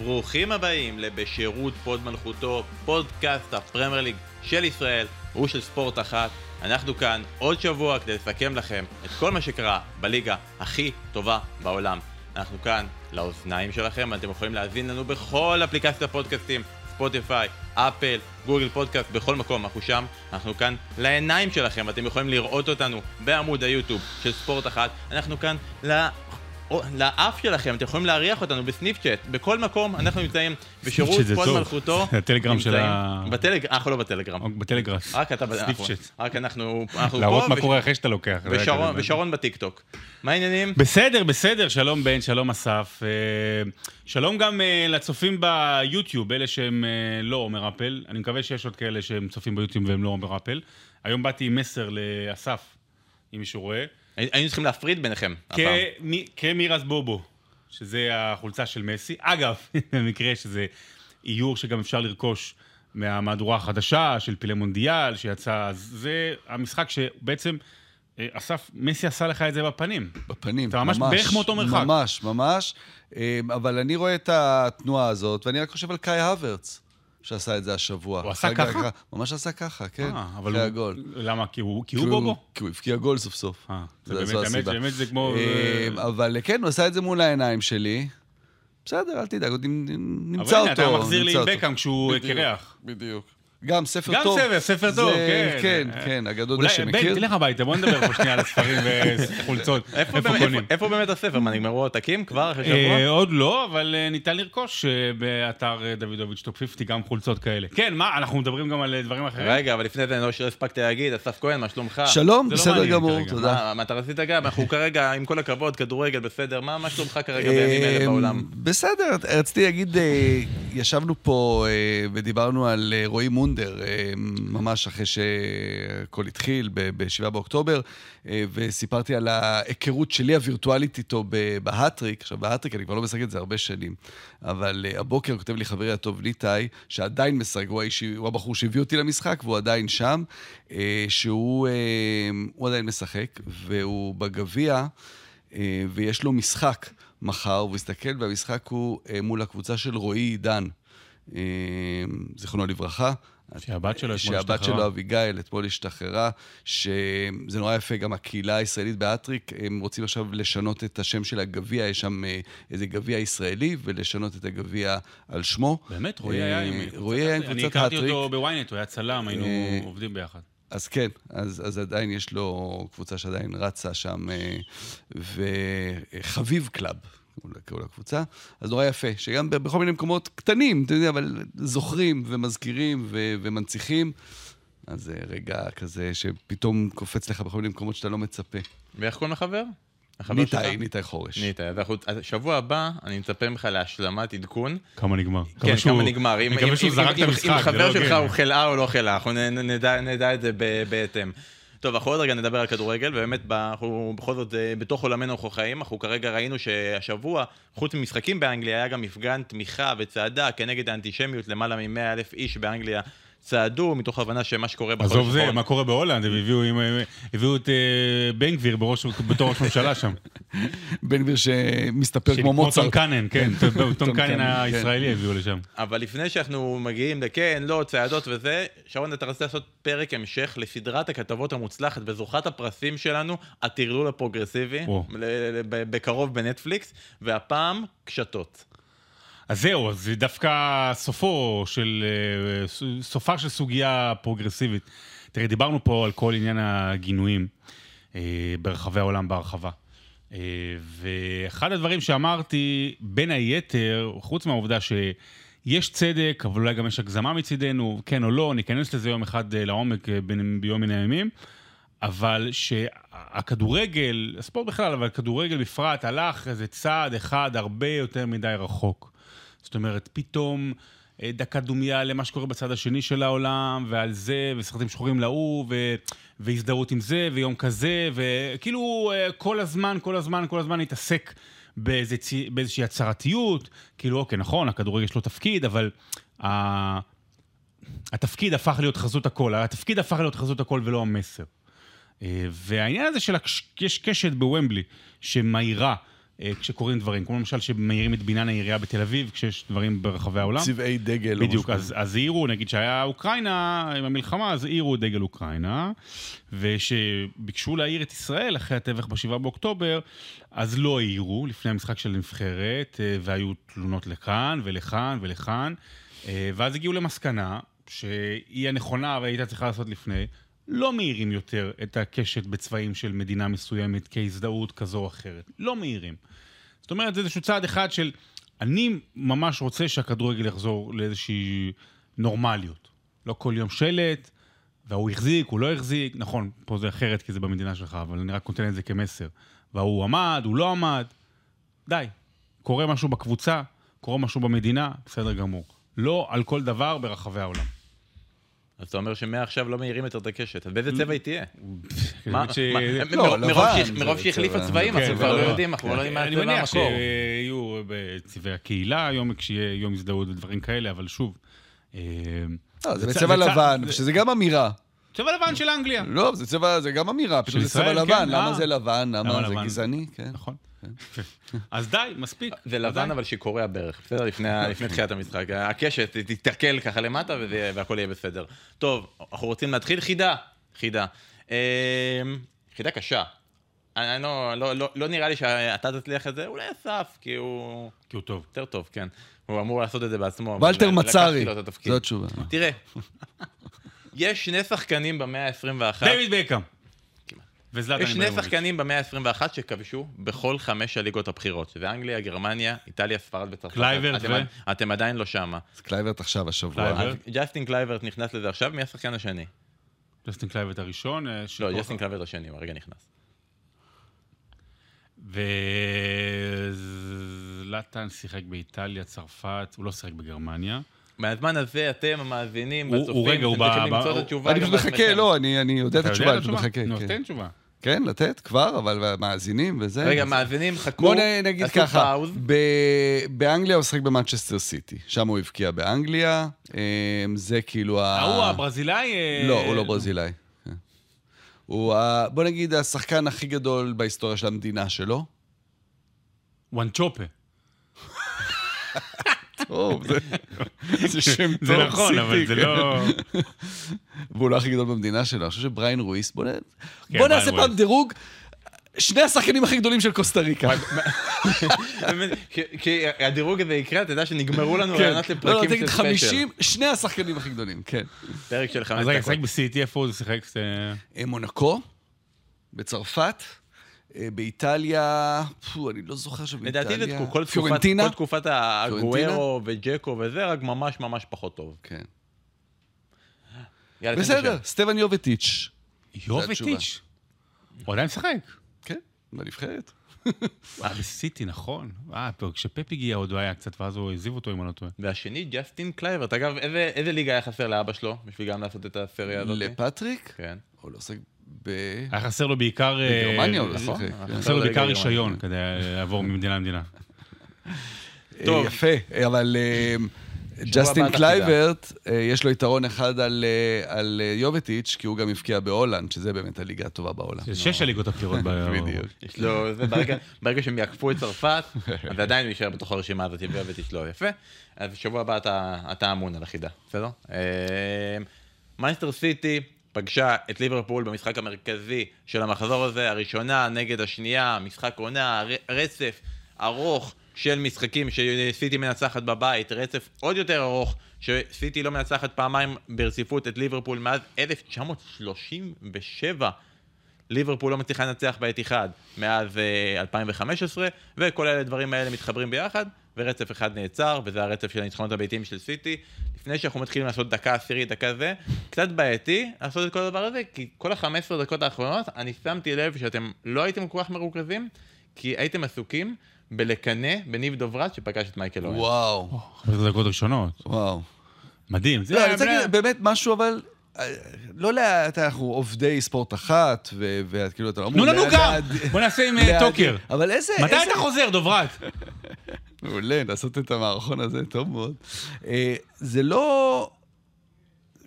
וברוכים הבאים לבשירות פוד מלכותו, פודקאסט הפרמייר ליג של ישראל ושל ספורט אחת. אנחנו כאן עוד שבוע כדי לסכם לכם את כל מה שקרה בליגה הכי טובה בעולם. אנחנו כאן לאוזניים שלכם, אתם יכולים להאזין לנו בכל אפליקציית הפודקאסטים, ספוטיפיי, אפל, גוגל פודקאסט, בכל מקום, אנחנו שם. אנחנו כאן לעיניים שלכם, אתם יכולים לראות אותנו בעמוד היוטיוב של ספורט אחת. אנחנו כאן ל... לאף שלכם, אתם יכולים להריח אותנו בסנאפצ'אט, בכל מקום אנחנו נמצאים בשירות פוד. מלכותו. הטלגרם של ה- בטלגרם, אנחנו לא בטלגרם. או בטלגראס. רק אתה, סנאפ אנחנו- צ'אט. רק אנחנו, פה, להראות מה קורה אחרי שאתה לוקח. ושרון. ושרון בטיקטוק. מה העניינים? בסדר, בסדר, שלום בן, שלום אסף. אה, שלום גם אה, לצופים ביוטיוב, אלה שהם אה, לא עומר אפל. אני מקווה שיש עוד כאלה שהם צופים ביוטיוב והם לא עומר אפל. היום באתי עם מסר לאסף, אם מישהו רואה. היינו צריכים להפריד ביניכם. כמירס בובו, שזה החולצה של מסי. אגב, במקרה שזה איור שגם אפשר לרכוש מהמהדורה החדשה של פילי מונדיאל שיצא, אז זה המשחק שבעצם, אה, אסף, מסי עשה לך את זה בפנים. בפנים, אתה ממש בערך מאותו מרחק. ממש, ממש. אה, אבל אני רואה את התנועה הזאת, ואני רק חושב על קאי הוורץ, שעשה את זה השבוע. הוא עשה ככה? הגעה- ממש עשה ככה, כן. אה, אבל אחרי הוא- הגול. למה? כי הוא כי הוא בובו? כי הוא הבקיע גול סוף סוף. אה, זה זו- באמת, הסיבה. באמת זה כמו... אה, אה, אבל כן, הוא עשה את זה מול העיניים שלי. בסדר, אל תדאג, נמצא אבל אותו. הנה, אתה מחזיר לי עם. בקאם כשהוא קרח. בדיוק. גם ספר גם טוב. ספר, ספר טוב, כן. כן, כן, אגדות אולי, שמכיר. בן, תלך הביתה, בוא נדבר פה שנייה על הספרים וחולצות. איפה קונים? איפה- איפה באמת הספר? מה, נגמרו עותקים כבר אחרי אה, שבוע? עוד לא, אבל אה, ניתן לרכוש אה, באתר אה, דוידוביץ' טופ 50 גם חולצות כאלה. כן, מה, אנחנו מדברים גם על אה, דברים אחרים? רגע, אבל לפני זה אני לא הספקתי להגיד, אסף כהן, מה שלומך? שלום, לא בסדר גמור. תודה. מה אתה רצית גם? אנחנו כרגע, עם כל הכבוד, כדורגל בסדר, מה שלומך כרגע בימים אלה אה, בעולם? בסדר, רציתי להגיד, אה, ישבנו פה אה, ודיברנו על אה, רועי מונדר, אה, ממש אחרי שהכל התחיל, ב-7 באוקטובר, אה, וסיפרתי על ההיכרות שלי הווירטואלית איתו ב- בהאטריק. עכשיו, בהאטריק אני כבר לא משחק את זה הרבה שנים, אבל אה, הבוקר כותב לי חברי הטוב ניתאי, שעדיין משחק, הוא, האיש, הוא הבחור שהביא אותי למשחק, והוא עדיין שם, שהוא הוא עדיין משחק, והוא בגביע, ויש לו משחק מחר, הוא מסתכל, והמשחק הוא מול הקבוצה של רועי עידן, זיכרונו לברכה. שהבת שלו אתמול שהבת השתחררה. שלו, אביגיל, אתמול השתחררה, שזה נורא יפה, גם הקהילה הישראלית באטריק, הם רוצים עכשיו לשנות את השם של הגביע, יש שם אה, איזה גביע ישראלי, ולשנות את הגביע על שמו. באמת, רועי היה עם אה, קבוצת היה עם האטריק. אני קבוצת הכרתי. אותו בוויינט, הוא היה צלם, היינו אה, עובדים ביחד. אז כן, אז, אז עדיין יש לו קבוצה שעדיין רצה שם, וחביב קלאב, קראו לקבוצה. אז נורא יפה, שגם בכל מיני מקומות קטנים, אתה יודע, אבל זוכרים ומזכירים ו- ומנציחים. אז זה רגע כזה שפתאום קופץ לך בכל מיני מקומות שאתה לא מצפה. ואיך קוראים לחבר? החבר ניתאי? ניתאי חורש. ניתאי, אז אנחנו- שבוע הבא אני מצפה ממך להשלמת עדכון. כמה נגמר. כן, שהוא- כמה נגמר. אם- אני מקווה אם- שהוא אם- זרק את אם- המשחק, אם זה חבר לא שלך. הוא חלאה או לא חלאה, אנחנו נדע- נדע את זה ב- בהתאם. טוב, אנחנו עוד רגע נדבר על כדורגל, ובאמת אנחנו בכל זאת אה, בתוך עולמנו אנחנו חיים, אנחנו כרגע ראינו שהשבוע, חוץ ממשחקים באנגליה, היה גם מפגן תמיכה וצעדה כנגד האנטישמיות, למעלה מ-100 אלף איש באנגליה צעדו, מתוך הבנה שמה שקורה בחודש עזוב זה, האחרון- מה קורה בהולנד, הם הביאו עם- הביאו את אה, בן גביר בתור ראש ממשלה שם. בן גביר שמסתפר כמו כמו מוצרט. טון קאנן, כן, טון טון קאנן קאנן, הישראלי הביאו לשם. אבל לפני שאנחנו מגיעים לכן, לא, צעדות וזה, שרון, אתה רצית לעשות פרק המשך לסדרת הכתבות המוצלחת וזוכת הפרסים שלנו, הטרלול הפרוגרסיבי, בקרוב בנטפליקס, והפעם, קשתות. אז זהו, זה דווקא סופו של, אה, סופה של סוגיה פרוגרסיבית. תראה, דיברנו פה על כל עניין הגינויים אה, ברחבי העולם בהרחבה. אה, ואחד הדברים שאמרתי, בין היתר, חוץ מהעובדה שיש צדק, אבל אולי גם יש הגזמה מצידנו, כן או לא, ניכנס לזה יום אחד אה, לעומק אה, ביום מן הימים, אבל שהכדורגל, הספורט בכלל, אבל הכדורגל בפרט, הלך איזה צעד אחד הרבה יותר מדי רחוק. זאת אומרת, פתאום אה, דקה דומייה למה שקורה בצד השני של העולם, ועל זה, וסרטים שחורים להוא, ו... והזדהות עם זה, ויום כזה, וכאילו אה, כל הזמן, כל הזמן, כל הזמן להתעסק באיזה, באיזושהי הצהרתיות, כאילו, אוקיי, נכון, הכדורגל יש לו תפקיד, אבל ה... התפקיד הפך להיות חזות הכל, התפקיד הפך להיות חזות הכל ולא המסר. אה, והעניין הזה של, הקש- יש קשת בוומבלי שמאירה כשקורים דברים, כמו למשל שמאירים את בניין העירייה בתל אביב, כשיש דברים ברחבי העולם. צבעי דגל. בדיוק, אז, אז העירו, נגיד שהיה אוקראינה עם המלחמה, אז העירו דגל אוקראינה, ושביקשו להעיר את ישראל אחרי הטבח ב-7 באוקטובר, אז לא העירו לפני המשחק של הנבחרת, אה, והיו תלונות לכאן ולכאן ולכאן, אה, ואז הגיעו למסקנה שהיא הנכונה והייתה צריכה לעשות לפני, לא מאירים יותר את הקשת בצבעים של מדינה מסוימת כהזדהות כזו או אחרת. לא מאירים. זאת אומרת, זה איזשהו צעד אחד של... אני ממש רוצה שהכדורגל יחזור לאיזושהי נורמליות. לא כל יום שלט, וההוא החזיק, הוא לא החזיק. נכון, פה זה אחרת כי זה במדינה שלך, אבל אני רק נותן את זה כמסר. וההוא עמד, הוא לא עמד. די. קורה משהו בקבוצה, קורה משהו במדינה, בסדר גמור. לא על כל דבר ברחבי העולם. אז אתה אומר שמעכשיו לא מאירים יותר את הקשת, אז באיזה צבע היא תהיה? לא, מרוב לבן, שהיא- זה מרוב שהחליפה צבע- צבעים, כן, אז זה כבר לא לא- יודעים, אנחנו לא יודעים מה אני הצבע מניח המקור. שיהיו בצבעי הקהילה היום, כשיהיה יום הזדהות ודברים כאלה, אבל שוב... אה, לא, זה בצבע לבן, זה- שזה גם אמירה. צבע לבן של אנגליה. לא, זה צבע, זה גם אמירה, פשוט זה צבע לבן. כן, למה אה. זה לבן? למה למה זה? גזעני? כן. נכון. אז די, מספיק. זה לבן אבל שקורע ברך, בסדר? לפני תחילת המשחק. הקשת תתקל ככה למטה והכל יהיה בסדר. טוב, אנחנו רוצים להתחיל חידה. חידה. אמ, חידה קשה. אני לא, לא, לא, לא נראה לי שאתה תצליח את זה, אולי אסף, כי הוא כי הוא טוב. יותר טוב, כן. הוא אמור לעשות את זה בעצמו. ולטר התפקיד. זו התשובה. תראה, יש שני שחקנים במאה ה-21. דיוויד בקאם. וזלאטן יש שני. שחקנים במאה ה-21 שכבשו בכל חמש הליגות הבכירות, שזה אנגליה, גרמניה, איטליה, ספרד וצרפת. קלייברט אתם, ו- אתם עדיין לא שמה. אז קלייברט עכשיו, השבוע. ג'סטין קלייברט נכנס לזה עכשיו, מי השחקן השני? ג'סטין קלייברט הראשון. אה, לא, ג'סטין קלייברט השני, הוא הרגע נכנס. וזלאטן שיחק באיטליה, צרפת, הוא לא שיחק בגרמניה. מהזמן הזה אתם, המאזינים, הוא אתם צריכים למצוא את התשובה אני פשוט מחכה. לא, אני אני יודע את התשובה, אני? מחכה. נו, אז כן. תן תשובה. כן, לתת כבר, אבל מאזינים וזה. רגע, אז- מאזינים, חכו, בוא נגיד ככה. ב- באנגליה הוא שיחק במנצ'סטר סיטי, שם הוא הבקיע באנגליה, אמ, זה כאילו ה... ההוא הברזילאי... אה, לא, הוא לא ברזילאי. כן. הוא, ה- בוא נגיד, השחקן הכי גדול בהיסטוריה של המדינה שלו. וואנצ'ופה. טוב, זה- זה שם טוב, זה נכון, אבל זה כן. לא... והוא לא הכי גדול במדינה שלו. אני חושב שבריין רויס, בוא בריין נעשה פעם. דירוג. שני השחקנים הכי גדולים של קוסטה ריקה. באמת, כש- כשהדירוג הזה יקרה, אתה יודע שנגמרו לנו כן. רעיונות לא, לא, לפרקים של תגיד ספיישל. 50, שני השחקנים הכי גדולים, כן. פרק של חמש אז רגע, דקות. שיחק בסיטי, איפה הוא שיחק? זה- אה, מונקו, בצרפת, באיטליה, פו, אני לא זוכר שבאיטליה... לדעתי זה כל תקופת, פיורנטינה? כל תקופת אגוארו וג'קו וזה, רק ממש ממש פחות טוב. כן. יאללה, בסדר. סטבן יובטיץ'. יובטיץ'. הוא עדיין משחק. כן, בנבחרת. אה, בסיטי, נכון. אה, פה, כשפפ הגיע עוד הוא היה קצת, ואז הוא העזיב אותו, אם אני לא טועה. והשני, ג'סטין קלייברט. אגב, איזה, ליגה היה חסר לאבא שלו בשביל גם לעשות את הסריה הזאת? לפטריק? כן. הוא לא שיחק ב... היה חסר לו בעיקר... אה, בגרמניה הוא לא נכון. שיחק. כן. חסר לו בעיקר בליגה רישיון כדי לעבור ממדינה למדינה. טוב. אה, יפה, אבל אה, ג'סטין קלייברט, יש לו יתרון אחד על, על יובטיץ', כי הוא גם הבקיע בהולנד, שזה באמת הליגה הטובה בעולם. זה שש הליגות הבכירות. בדיוק. יש לו, זה ברגע, שהם יעקפו את צרפת, אז עדיין הוא יישאר בתוך הרשימה הזאת, ויובטיץ' לא יפה. אז בשבוע הבא אתה, אתה אמון על החידה, בסדר? מייסטר סיטי פגשה את ליברפול במשחק המרכזי של המחזור הזה, הראשונה נגד השנייה, משחק עונה, רצף ארוך של משחקים שסיטי מנצחת בבית, רצף עוד יותר ארוך, שסיטי לא מנצחת פעמיים ברציפות את ליברפול מאז 1937. ליברפול לא מצליחה לנצח באתיחד מאז אה, 2015, וכל אלה הדברים האלה מתחברים ביחד, ורצף אחד נעצר, וזה הרצף של הניצחונות הביתיים של סיטי. לפני שאנחנו מתחילים לעשות דקה עשירית, דקה זה, קצת בעייתי לעשות את כל הדבר הזה, כי כל ה-15 דקות האחרונות, אני שמתי לב שאתם לא הייתם כל כך מרוכזים, כי הייתם עסוקים בלקנא בניב דוברת שפגש את מייקל אוהן. וואו, 15 דקות ראשונות. וואו. מדהים. לא, אני רוצה להגיד באמת משהו, אבל... אה, לא לאט, אנחנו עובדי ספורט אחת, ו- ואת כאילו, אתה לא... תנו לנו גם! בוא נעשה עם אה, טוקר. אבל איזה... מתי אתה חוזר, דוברת? מעולה, לעשות את המערכון הזה, טוב מאוד. אה, זה לא...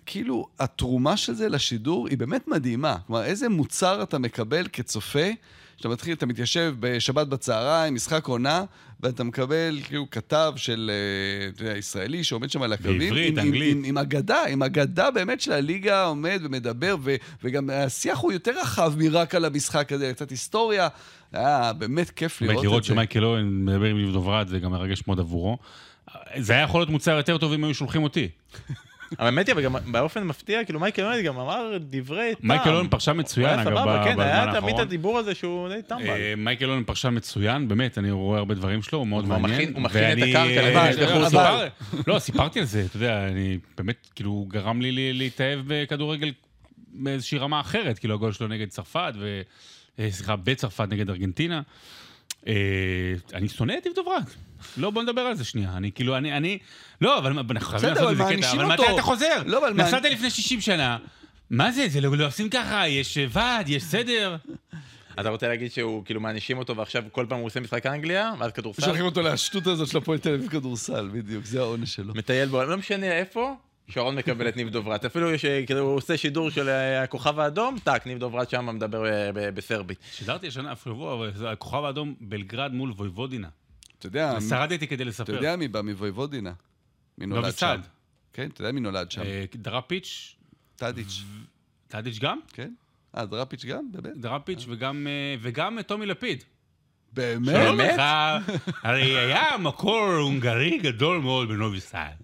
כאילו, התרומה של זה לשידור היא באמת מדהימה. כלומר, איזה מוצר אתה מקבל כצופה שאתה מתחיל, אתה מתיישב בשבת בצהריים, משחק עונה, ואתה מקבל כאילו כתב של, אה, אתה יודע, ישראלי שעומד שם על הקווים. בעברית, עם, אנגלית. עם, עם, עם אגדה, עם אגדה באמת של הליגה עומד ומדבר, ו, וגם השיח הוא יותר רחב מרק על המשחק הזה, קצת היסטוריה. היה באמת כיף לראות באמת את זה. לראות שמייקל אואן מדבר עם ניב דוברת, זה גם מרגש מאוד עבורו. זה היה יכול להיות מוצר יותר טוב אם היו שולחים אותי. אבל האמת היא, אבל גם באופן מפתיע, כאילו מייקל אואן גם אמר דברי טעם. מייקל אואן פרשן מצוין, אגב, סבבה, ב- כן, בזמן היה תמיד האחרון. הדיבור הזה שהוא די טמבל. אה, מייקל אוהן פרשן מצוין, באמת, אני רואה הרבה דברים שלו, הוא מאוד מעניין. הוא מכין את הקרקע לבית, לא, סיפרתי על זה, אתה יודע, אני באמת, כאילו, גרם לי להתאהב בכדורגל באיזושהי רמה אחרת, כאילו, הגול שלו נגד צרפת. אה, סליחה, בצרפת נגד ארגנטינה. אה, אני שונא את ניב דוברת. לא, בוא נדבר על זה שנייה. אני כאילו, אני, אני... לא, אבל אנחנו חייבים לעשות את זה קטע. אבל. מתי אתה חוזר? לא, אבל מה- נסעת לפני 60 שנה. מה זה? זה לא לא עושים ככה, יש ועד, יש סדר. אתה רוצה להגיד שהוא, כאילו, מענישים אותו ועכשיו כל פעם הוא עושה משחק אנגליה, ואז כדורסל? שולחים אותו לשטות הזאת של הפועל תל אביב כדורסל, בדיוק, זה העונש שלו. מטייל בו, לא משנה איפה, שרון מקבל את ניב דוברת. אפילו שכאילו הוא עושה שידור של אה, הכוכב האדום, טאק, ניב דוברת שם מדבר אה, ב- בסרבית. שידרתי השנה אף שבוע, אבל זה הכוכב האדום בלגרד מול וויבודינה. אתה יודע, שרדתי כדי אתה לספר. יודע מי בא מוויבודינה? מי נולד שם? כן, אתה יודע מי נולד שם? אה, דראפיץ', טאדיץ', טאדיץ' גם? כן? אה, דראפיץ' גם? באמת? דראפיץ' וגם, אה, וגם טומי לפיד. באמת? שלום? לך, הרי היה מקור הונגרי גדול מאוד בנובי סאד.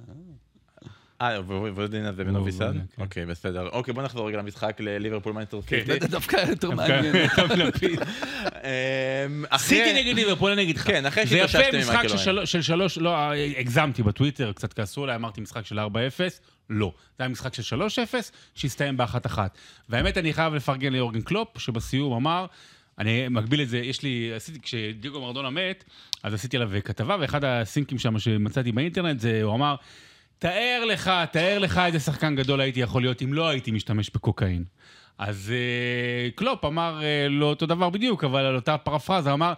אה, וויבודין זה בנובי סאד? וודין, כן. אוקיי, בסדר. אוקיי, בוא נחזור רגע למשחק לליברפול מנצ'סטר סיטי. זה דווקא היה יותר מעניין. אמ, סיטי נגד ליברפול, אני אגיד לך. כן, אחרי זה יפה, שהתאוששתם עם משחק מייקל של של- של שלוש, לא, הגזמתי בטוויטר, קצת כעסו עליי, אמרתי משחק של 4-0, לא. זה היה משחק של 3-0, שהסתיים באחת אחת. והאמת, אני חייב לפרגן ליורגן קלופ, שבסיום אמר, אני מגביל את זה, יש לי, עשיתי, כשדיגו מרדונה מת, אז עשיתי עליו כתבה, ואחד הסינקים שם שמצאתי באינטרנט, זה, הוא אמר, תאר לך, תאר לך איזה שחקן גדול הייתי יכול להיות אם לא הייתי משתמש בקוקאין. אז אה, קלופ אמר אה, לא אותו דבר בדיוק, אבל על אותה פרפרזה, אמר,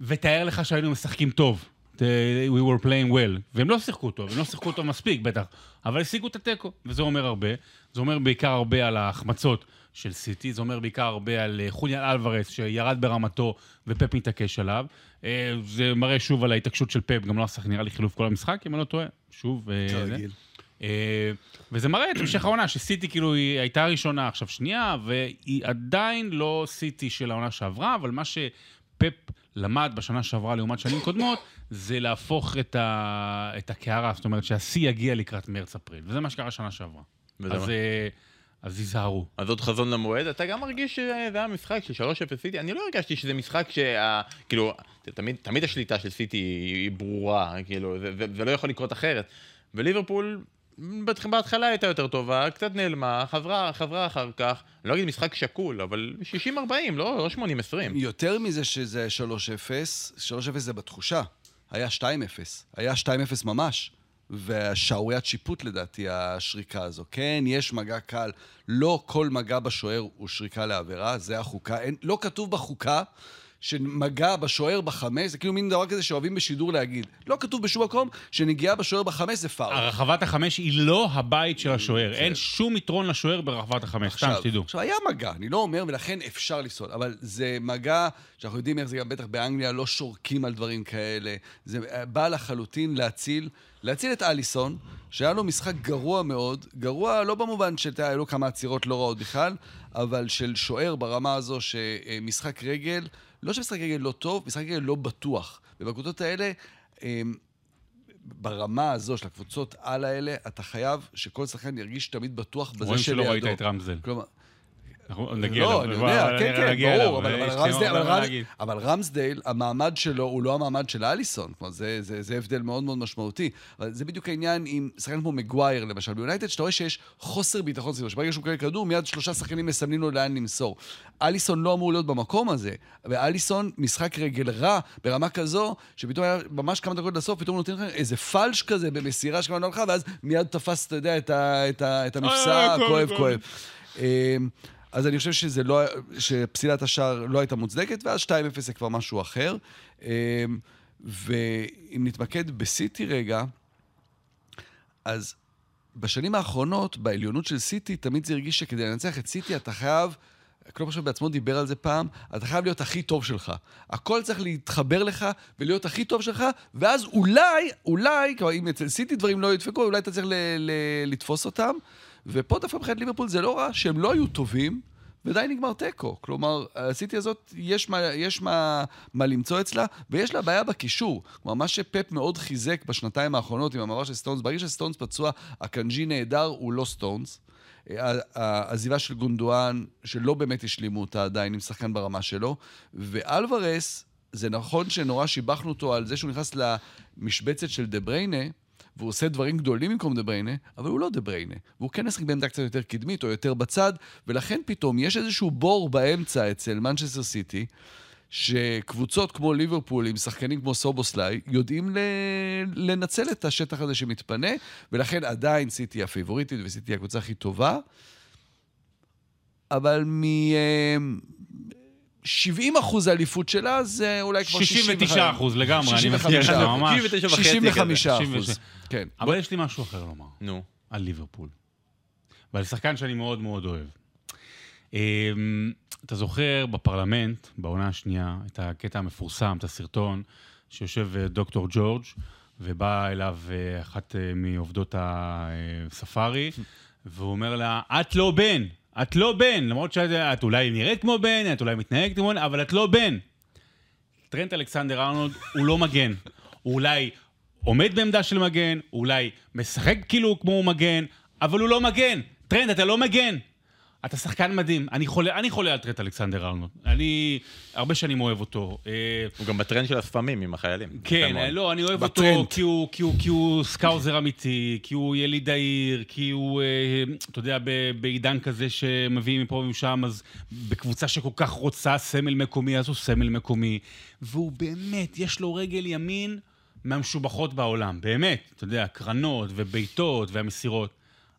ותאר לך שהיינו משחקים טוב. We were playing well. והם לא שיחקו טוב, הם לא שיחקו טוב מספיק בטח, אבל השיגו את התיקו, וזה אומר הרבה. זה אומר בעיקר הרבה על ההחמצות של סיטי, זה אומר בעיקר הרבה על אה, חוליאן אלוורס שירד ברמתו ופפ מתעקש עליו. אה, זה מראה שוב על ההתעקשות של פפ, גם לא עשה נראה לי חילוף כל המשחק, אם אני לא טועה. שוב, אה. כרגיל. וזה מראה את המשך העונה, שסיטי כאילו היא הייתה ראשונה, עכשיו שנייה, והיא עדיין לא סיטי של העונה שעברה, אבל מה שפפ למד בשנה שעברה לעומת שנים קודמות, זה להפוך את, ה... את הקערה, זאת אומרת שהשיא יגיע לקראת מרץ-אפריל, וזה מה שקרה שנה שעברה. אז, מה? אז היזהרו. אז עוד חזון למועד, אתה גם מרגיש שזה היה משחק של 3-0 סיטי? אני לא הרגשתי שזה משחק שה... כאילו, תמיד, תמיד השליטה של סיטי היא, ברורה, כאילו, זה, זה, זה לא יכול לקרות אחרת. וליברפול, בהתחלה הייתה יותר טובה, קצת נעלמה, חזרה, חזרה אחר כך, אני לא אגיד משחק שקול, אבל 60-40, לא, לא 80-20. יותר מזה שזה 3-0, 3-0 זה בתחושה. היה 2-0. היה 2-0 ממש. והשערוריית שיפוט לדעתי, השריקה הזו. כן, יש מגע קל. לא כל מגע בשוער הוא שריקה לעבירה, זה החוקה. אין, לא כתוב בחוקה שמגע בשוער בחמש, זה כאילו מין דבר כזה שאוהבים בשידור להגיד. לא כתוב בשום מקום שנגיעה בשוער בחמש זה פאול. הרחבת החמש היא לא הבית של השוער, אין שום יתרון לשוער ברחבת החמש, סתם שתדעו. עכשיו, היה מגע, אני לא אומר, ולכן אפשר לפסול, אבל זה מגע שאנחנו יודעים איך זה גם בטח באנגליה, לא שורקים על דברים כאלה. זה אה, בא לחלוטין להציל, להציל את אליסון, שהיה לו משחק גרוע מאוד, גרוע לא במובן שהיו לו כמה עצירות לא רעות בכלל, אבל של שוער ברמה הזו שמשחק רגל, לא שמשחק רגל לא טוב, משחק רגל לא בטוח. ובקבוצות האלה, אמ, ברמה הזו של הקבוצות על האלה, אתה חייב שכל שחקן ירגיש תמיד בטוח בזה רואים שלידו. שלא ראית את רמזל. כלומר, אנחנו נגיע לא, אני יודע, כן, כן, ברור, אבל- רמסדייל- המעמד שלו הוא לא המעמד של אליסון. כלומר, זה- הבדל מאוד מאוד משמעותי. זה בדיוק העניין עם שחקן כמו מגווייר, למשל. ביונייטד, שאתה רואה שיש חוסר ביטחון סביבו, שברגע שהוא מקבל כדור, מיד שלושה שחקנים מסמנים לו לאן למסור. אליסון לא אמור להיות במקום הזה, ואליסון, משחק רגל רע ברמה כזו, שפתאום היה ממש כמה דקות לסוף, פתאום נותן לך איזה פלש כזה במסירה שכמובן הלכה, ואז מיד תפס, אתה יודע, את המפסע, אה, כואב, אז אני חושב שזה לא, שפסילת השער לא הייתה מוצדקת, ואז 2-0 זה כבר משהו אחר. אמ, ואם נתמקד בסיטי רגע, אז בשנים האחרונות, בעליונות של סיטי, תמיד זה הרגיש שכדי לנצח את סיטי אתה חייב קלופ עכשיו בעצמו דיבר על זה פעם, אתה חייב להיות הכי טוב שלך. הכל צריך להתחבר לך ולהיות הכי טוב שלך, ואז אולי, אולי, כלומר, אם אצל סיטי דברים לא ידפקו, אולי אתה צריך ל- ל- לתפוס אותם. ופה דווקא מבחינת ליברפול זה לא רע שהם לא היו טובים, ודי נגמר תיקו. כלומר, הסיטי הזאת, יש, מה, יש מה, מה למצוא אצלה, ויש לה בעיה בקישור. כלומר, מה שפפ מאוד חיזק בשנתיים האחרונות עם המעבר של סטונס, ברגע שסטונס פצוע, אקנג'י נהדר, הוא לא סטונס. העזיבה של גונדואן, שלא באמת השלימו אותה עדיין עם שחקן ברמה שלו, ואלוורס, זה נכון שנורא שיבחו אותו על זה שהוא נכנס למשבצת של דה בריינה, והוא עושה דברים גדולים במקום דה בריינה, אבל הוא לא דה בריינה. והוא כן משחק בעמדה קצת יותר קדמית או יותר בצד, ולכן פתאום יש איזשהו בור באמצע אצל מנצ'סטר סיטי, שקבוצות כמו ליברפול, עם שחקנים כמו סובוסליי, יודעים לנצל את השטח הזה שמתפנה, ולכן עדיין סיטי הפיבוריטית וסיטי הקבוצה הכי טובה. אבל מ... 70 אחוז האליפות שלה זה אולי כבר 69 אחוז לגמרי, אני מזכיר לך ממש. 65 אחוז, כן. אבל יש לי משהו אחר לומר. נו. על ליברפול. ועל שחקן שאני מאוד מאוד אוהב. אתה זוכר בפרלמנט, בעונה השנייה, את הקטע המפורסם, את הסרטון, שיושב דוקטור ג'ורג' ובאה אליו אחת מעובדות הספארי, והוא אומר לה, את לא בן. את לא בן, למרות שאת אולי נראית כמו בן, את אולי מתנהגת כמו בן, אבל את לא בן. טרנט אלכסנדר ארנולד הוא לא מגן. הוא אולי עומד בעמדה של מגן, הוא אולי משחק כאילו כמו מגן, אבל הוא לא מגן. טרנט, אתה לא מגן. אתה שחקן מדהים. אני חולה, אני חולה על טרנט אלכסנדר ארנולד. אני הרבה שנים אוהב אותו. הוא גם בטרנד של השפמים עם החיילים. כן, לא, אני אוהב בטרנד. אותו כי הוא, כי, הוא, כי הוא Scouser אמיתי, כי הוא יליד העיר, כי הוא, אתה יודע, בעידן כזה שמביאים מפה ומשם, אז בקבוצה שכל כך רוצה סמל מקומי, אז הוא סמל מקומי. והוא באמת, יש לו רגל ימין מהמשובחות בעולם. באמת, אתה יודע, קרנות ובעיטות והמסירות.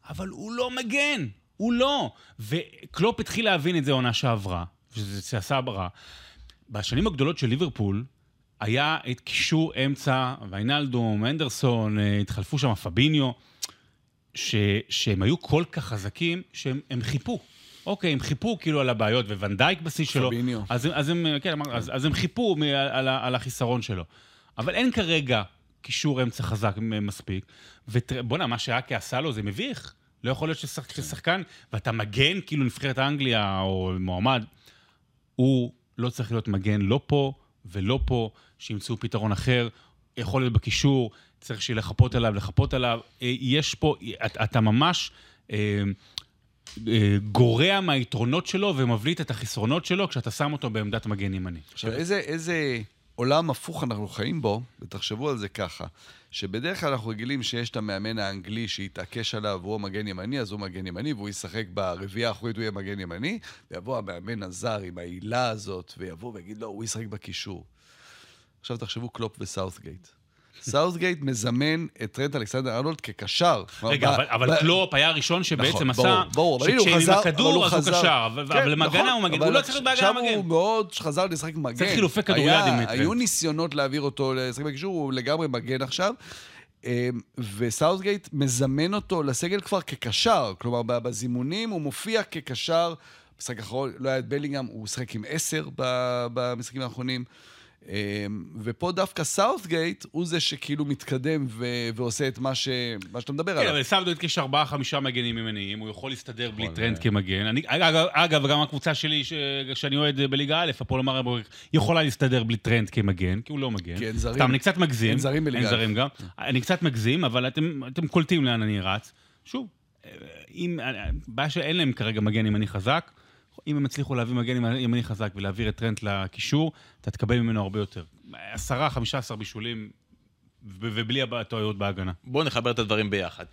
אבל הוא לא מגן. הוא לא. וקלופ התחיל להבין את זה עונה שעברה, שזה עשה ברע. בשנים הגדולות של ליברפול, היה את קישור אמצע, ויינלדום, אנדרסון, התחלפו שם פביניו, ש, שהם היו כל כך חזקים, שהם חיפו. אוקיי, הם חיפו כאילו על הבעיות, וונדייק בשיא שלו. פביניו. אז, אז, הם, כן, אז, אז הם חיפו מ, על, על החיסרון שלו. אבל אין כרגע קישור אמצע חזק מספיק, ובואנה, מה שאקי עשה לו זה מביך. לא יכול להיות ששחקן, ואתה מגן, כאילו נבחרת אנגליה או מועמד, הוא לא צריך להיות מגן לא פה ולא פה, שימצאו פתרון אחר, יכול להיות בקישור, צריך שיהיה לחפות עליו, לחפות עליו. יש פה, אתה ממש אה, אה, גורע מהיתרונות שלו ומבליט את החסרונות שלו כשאתה שם אותו בעמדת מגן ימני. עכשיו, איזה, איזה עולם הפוך אנחנו חיים בו, ותחשבו על זה ככה. שבדרך כלל אנחנו רגילים שיש את המאמן האנגלי שיתעקש עליו, והוא מגן ימני, אז הוא מגן ימני, והוא ישחק ברביעייה האחורית, הוא יהיה מגן ימני, ויבוא המאמן הזר עם העילה הזאת, ויבוא ויגיד לו, הוא ישחק בקישור. עכשיו תחשבו קלופ וסאות'גייט. סאות'גייט מזמן את טרנט אלכסנדר ארנולד כקשר. רגע, אבל, קלופ היה הראשון שבעצם נכון, עשה, ברור, ברור, שכשהם עם הכדור אז הוא קשר, אבל להגנה כן, הוא מגן, הוא לא צריך להיות בהגנה מגן. עכשיו הוא מאוד חזר לשחק מגן. צריך חילופי כדוריד עם. היו ניסיונות להעביר אותו לשחק בקישור, הוא לגמרי מגן עכשיו. וסאות'גייט מזמן אותו לסגל כבר כקשר, כלומר בזימונים הוא מופיע כקשר. במשחק האחרון לא היה את בלינגהם, הוא שחק עם עשר במשחקים האחרונים. ופה דווקא סאות'גייט הוא זה שכאילו מתקדם ו- ועושה את מה, ש- מה שאתה מדבר כן, עליו. כן, אבל סאות'גייט יש ארבעה, חמישה מגנים ימניים, הוא יכול להסתדר בלי טרנט כמגן. אני, אגב, אגב, גם הקבוצה שלי, ש- שאני אוהד בליגה א', הפועל מרמורק, יכולה להסתדר בלי טרנט כמגן, כי הוא לא מגן. כי אין זרים. סתם, אני קצת מגזים. אין זרים בליגה אין זרים גם. אני קצת מגזים, אבל אתם, אתם קולטים לאן אני רץ. שוב, אם, בעיה שאין להם כרגע מגן ימני חזק, אם הם יצליחו להביא מגן ימני חזק ולהעביר את טרנט לקישור, אתה תקבל ממנו הרבה יותר. עשרה, חמישה עשר בישולים, ובלי הטעויות בהגנה. בואו נחבר את הדברים ביחד.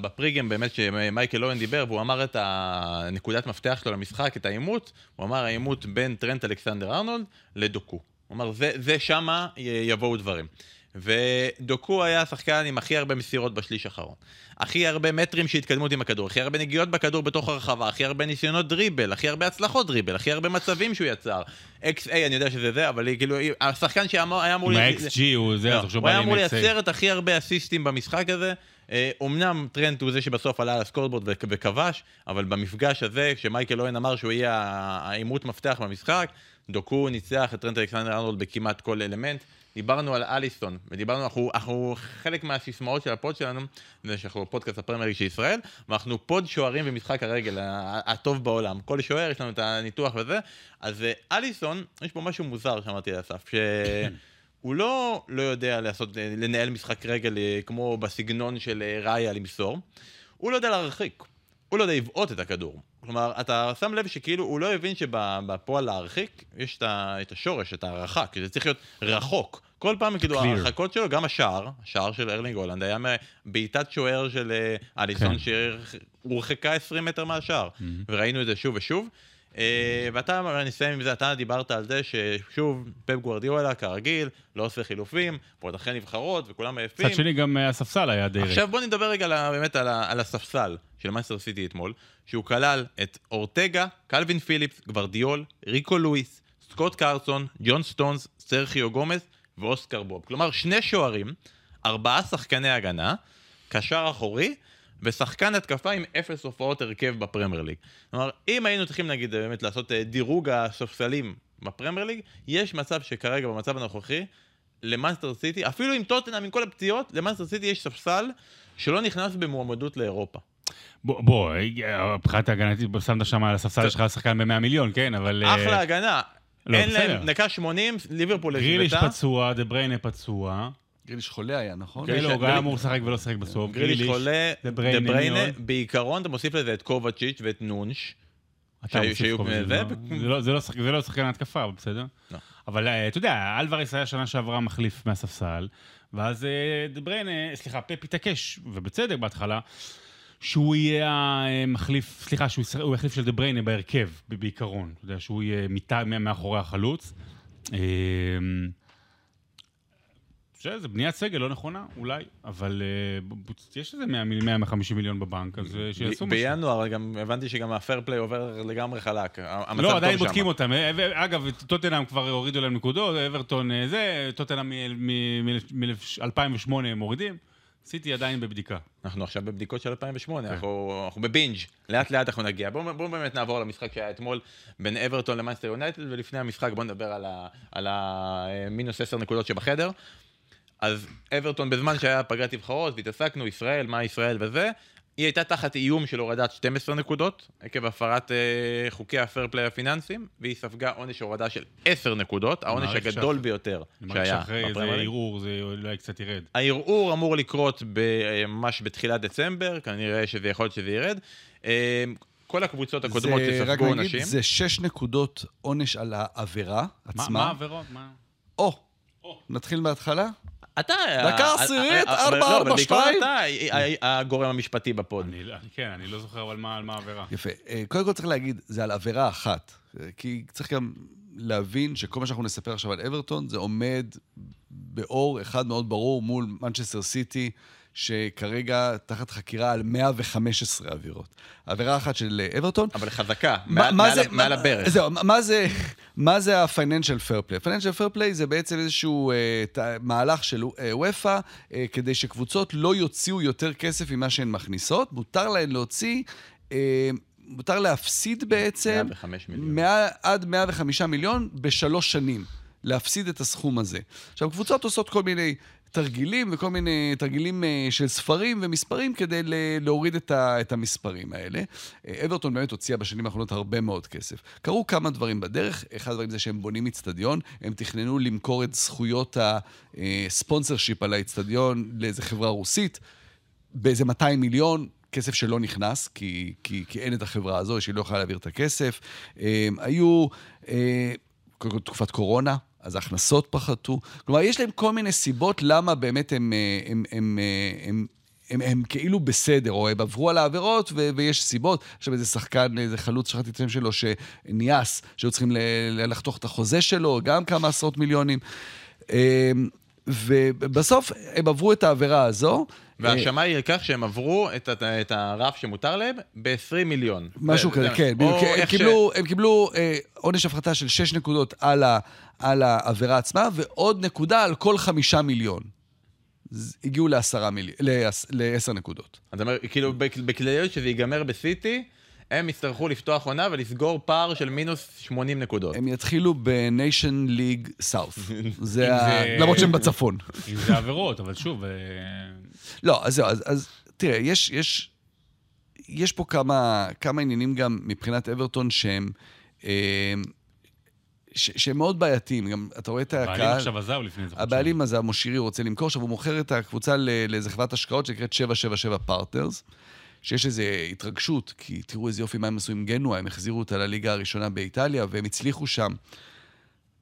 בפריגם באמת שמייקל אורן דיבר, והוא אמר את הנקודת מפתח שלו למשחק, את העימות, הוא אמר העימות בין טרנט אלכסנדר ארנולד לדוקו. הוא אמר, זה, זה שמה יבואו דברים. ודוקו היה השחקן עם הכי הרבה מסירות בשליש האחרון. הכי הרבה מטרים שהתקדמות עם הכדור, הכי הרבה נגיעות בכדור בתוך הרחבה, הכי הרבה ניסיונות דריבל, הכי הרבה הצלחות דריבל, הכי הרבה מצבים שהוא יצר. XA, אני יודע שזה זה, אבל כאילו, השחקן שהיה אמור... עם ה-XG הוא זה, לא, הוא היה אמור. לייצר את הכי הרבה אסיסטים במשחק הזה. אה, אומנם טרנט הוא זה שבסוף עלה על הסקורבורד וכ- וכבש, אבל במפגש הזה, כשמייקל אוהן אמר שהוא יהיה העימות מפתח במשחק, דוקו ניצח את טרנט אלכסנדר ארנולד בכמעט כל אלמנט. דיברנו על אליסון, ודיברנו, אנחנו, אנחנו חלק מהסיסמאות של ה pod שלנו, זה שאנחנו פודקאסט הפרמייר של ישראל, ואנחנו pod שוערים ומשחק הרגל הטוב בעולם. כל שוער, יש לנו את הניתוח וזה. אז אה, אליסון, יש פה משהו מוזר שאמרתי לאסף, שהוא לא, לא יודע לעשות, לנהל משחק רגל אה, כמו בסגנון של אה, ראיה למסור, הוא לא יודע להרחיק, הוא לא יודע לבעוט את הכדור. כלומר, אתה שם לב שכאילו הוא לא הבין שבפועל להרחיק, יש את השורש, את ההרחקה, כי זה צריך להיות רחוק. כל פעם, כאילו. ההרחקות שלו, גם השער, השער של ארלינג הולנד, היה מבעיטת שוער של אה, אליסון, כן. שהורחקה 20 מטר מהשער. וראינו את זה שוב ושוב. אה, ואתה, אני אסיים עם זה, אתה דיברת על זה ששוב, פפ גווארדיולה, כרגיל, לא עושה חילופים, ועוד אחרי נבחרות, וכולם עייפים. מצד שני גם אה, הספסל היה די. עכשיו בוא נדבר רגע באמת על, על הספסל של מנצ'סטר סיטי אתמול, שהוא כלל את אורטגה, קלווין פיליפס, גוורדיאול, ריקו לואיס, סקוט קרסון, ג'ון סטונס, סרחיו גומז ואוסקר בוב. כלומר, שני שוערים, ארבעה שחקני הגנה, קשר אחורי, ושחקן התקפה עם אפס הופעות הרכב בפרמייר ליג. כלומר, אם היינו צריכים נגיד באמת לעשות אה, דירוג הספסלים בפרמייר ליג, יש מצב שכרגע במצב הנוכחי, למאנסטר סיטי, אפילו עם טוטנאם, עם כל הפציעות, למאנסטר סיטי יש ספסל שלא נכנס במועמדות לאירופה. בוא, בוא, אה, מבחינת ההגנתית, שמת שם על הספסל שלך שחקן ב-100 מיליון, כן, אבל... אה, אחלה הגנה. לא, אין בסדר. להם, דקה 80, ליברפול גריליש השוותה. פצוע, דה בריינה פצוע. גריליש חולה היה, נכון? גריליש- לא, הוא גריליש- היה אמור לשחק ולא לשחק בסוף. גריליש חולה, דה בריינה, בריינה? בעיקרון אתה מוסיף לזה את קובצ'יץ' ואת נונש. שהיו- זה, לא, לא- לא לא שחקן התקפה, אבל בסדר. לא. אבל אה, אתה יודע, אלוורס היה שנה שעברה מחליף מהספסל, ואז אה, דה בריינה, סליחה, פפ התעקש, ובצדק בהתחלה, שהוא יהיה המחליף, סליחה, שהוא יחליף של דה בריינה בהרכב, בעיקרון. אתה יודע, שהוא יהיה מיטה מאחורי החלוץ. אה, זה בניית סגל לא נכונה, אולי, אבל אה, יש איזה 100-150 מיליון בבנק, אז אה, שיעשו משהו. בינואר גם הבנתי שגם הפייר פליי עובר לגמרי חלק. לא, עדיין. בודקים אותם. אה, אגב, טוטנאם כבר הורידו להם נקודות, אברטון אה, זה, טוטנאם מ-2008 הם מורידים. סיטי עדיין בבדיקה. אנחנו עכשיו בבדיקות של 2008, כן. אנחנו אנחנו בבינג', לאט לאט אנחנו נגיע. בואו בואו באמת נעבור למשחק שהיה אתמול בין אברטון למאנסטר יונייטד, ולפני המשחק בואו נדבר על המינוס 10 נקודות שבחדר. אז אברטון בזמן שהיה פגרת נבחרות, והתעסקנו, ישראל, מה ישראל וזה, היא הייתה תחת איום של הורדת 12 נקודות, עקב הפרת אה, חוקי ה fair play הפיננסיים, והיא ספגה עונש הורדה של 10 נקודות, העונש הגדול שאח- ביותר אני מעריך שהיה שאחרי איזה. ערעור זה אולי קצת ירד. הערעור אמור לקרות ב- ממש בתחילת דצמבר, כנראה שזה יכול להיות שזה ירד. אה, כל הקבוצות הקודמות זה, רק שספגו נגיד, עונשים. זה שש נקודות עונש על העבירה מה עצמה. מה העבירות? מה? או, או. נתחיל מההתחלה? אתה... דקה אה, עשירית, אה, אה, ארבע, לא, הגורם המשפטי בפוד. לא- כן, אני לא זוכר על מה העבירה. יפה. אה, קודם כל צריך להגיד, זה על עבירה אחת. אה, כי צריך גם להבין שכל מה שאנחנו נספר עכשיו על אברטון, זה עומד באור אחד מאוד ברור מול מנצ'סטר סיטי, שכרגע תחת חקירה על 115 עבירות. עבירה אחת של אה, אברטון. אבל חזקה, מעל- זה- הברך. זהו, מה זה, מה זה ה-financial fair play? financial fair play זה בעצם איזשהו אה, ת- מהלך של אה, וופא, אה, כדי שקבוצות לא יוציאו יותר כסף ממה שהן מכניסות, מותר להן להוציא, אה, מותר להפסיד בעצם 105 מיליון. מעל, עד 105 מיליון בשלוש שנים, להפסיד את הסכום הזה. עכשיו, קבוצות עושות כל מיני תרגילים וכל מיני תרגילים אה, של ספרים ומספרים כדי להוריד את, ה, את המספרים האלה. אה, אברטון באמת הוציאה בשנים האחרונות הרבה מאוד כסף. קרו כמה דברים בדרך, אחד הדברים זה שהם בונים איצטדיון, הם תכננו למכור את זכויות הספונסר שיפ על האיצטדיון לאיזה חברה רוסית. באיזה 200 מיליון, כסף שלא נכנס, כי, כי, כי אין את החברה הזו, שהיא לא יכולה להעביר את הכסף. אה, היו, אה, קודם כל תקופת קורונה, אז ההכנסות פחתו. כלומר, יש להם כל מיני סיבות למה באמת הם, אה, הם, הם, אה, הם, הם, הם כאילו בסדר, או הם עברו על העבירות ו- ויש סיבות. עכשיו איזה שחקן, איזה חלוץ, שכחתי את השם שלו, שניאס, שהיו צריכים לחתוך את החוזה שלו, גם כמה עשרות מיליונים. ובסוף הם עברו את העבירה הזו. וההאשמה היא כך שהם עברו את, ה- את הרף שמותר להם ב-20 מיליון. משהו זה- כזה, זה- כן. הם איך ש- קיבלו, הם קיבלו אה, עונש הפחתה של 6 נקודות על, ה, על העבירה עצמה, ועוד נקודה על כל חמישה מיליון. אז הגיעו לעשרה מיליון, לעשר נקודות. אתה אומר, כאילו, בכ- בכלליות שזה ייגמר בסיטי, הם יצטרכו לפתוח עונה ולסגור פער של מינוס 80 נקודות. הם יתחילו בניישן ליג סאוף. זה ה... זה- למרות שהם בצפון. אם זה עבירות, אבל שוב, אה, לא, אז זהו, אז, אז תראה, יש, יש, יש פה כמה, כמה עניינים גם מבחינת אברטון שהם, אה, ש, שהם מאוד בעייתיים. גם אתה רואה את הבעלים הקהל... עכשיו עזב לפני איזה חודשיים. הבעלים הזה, המושירי, רוצה למכור, עכשיו הוא מוכר את הקבוצה ל- לאיזה חברת השקעות שנקראת 777 Partners, שיש איזו התרגשות, כי תראו איזה יופי מה הם עשו עם גנואה, הם החזירו אותה לליגה הראשונה באיטליה, והם הצליחו שם.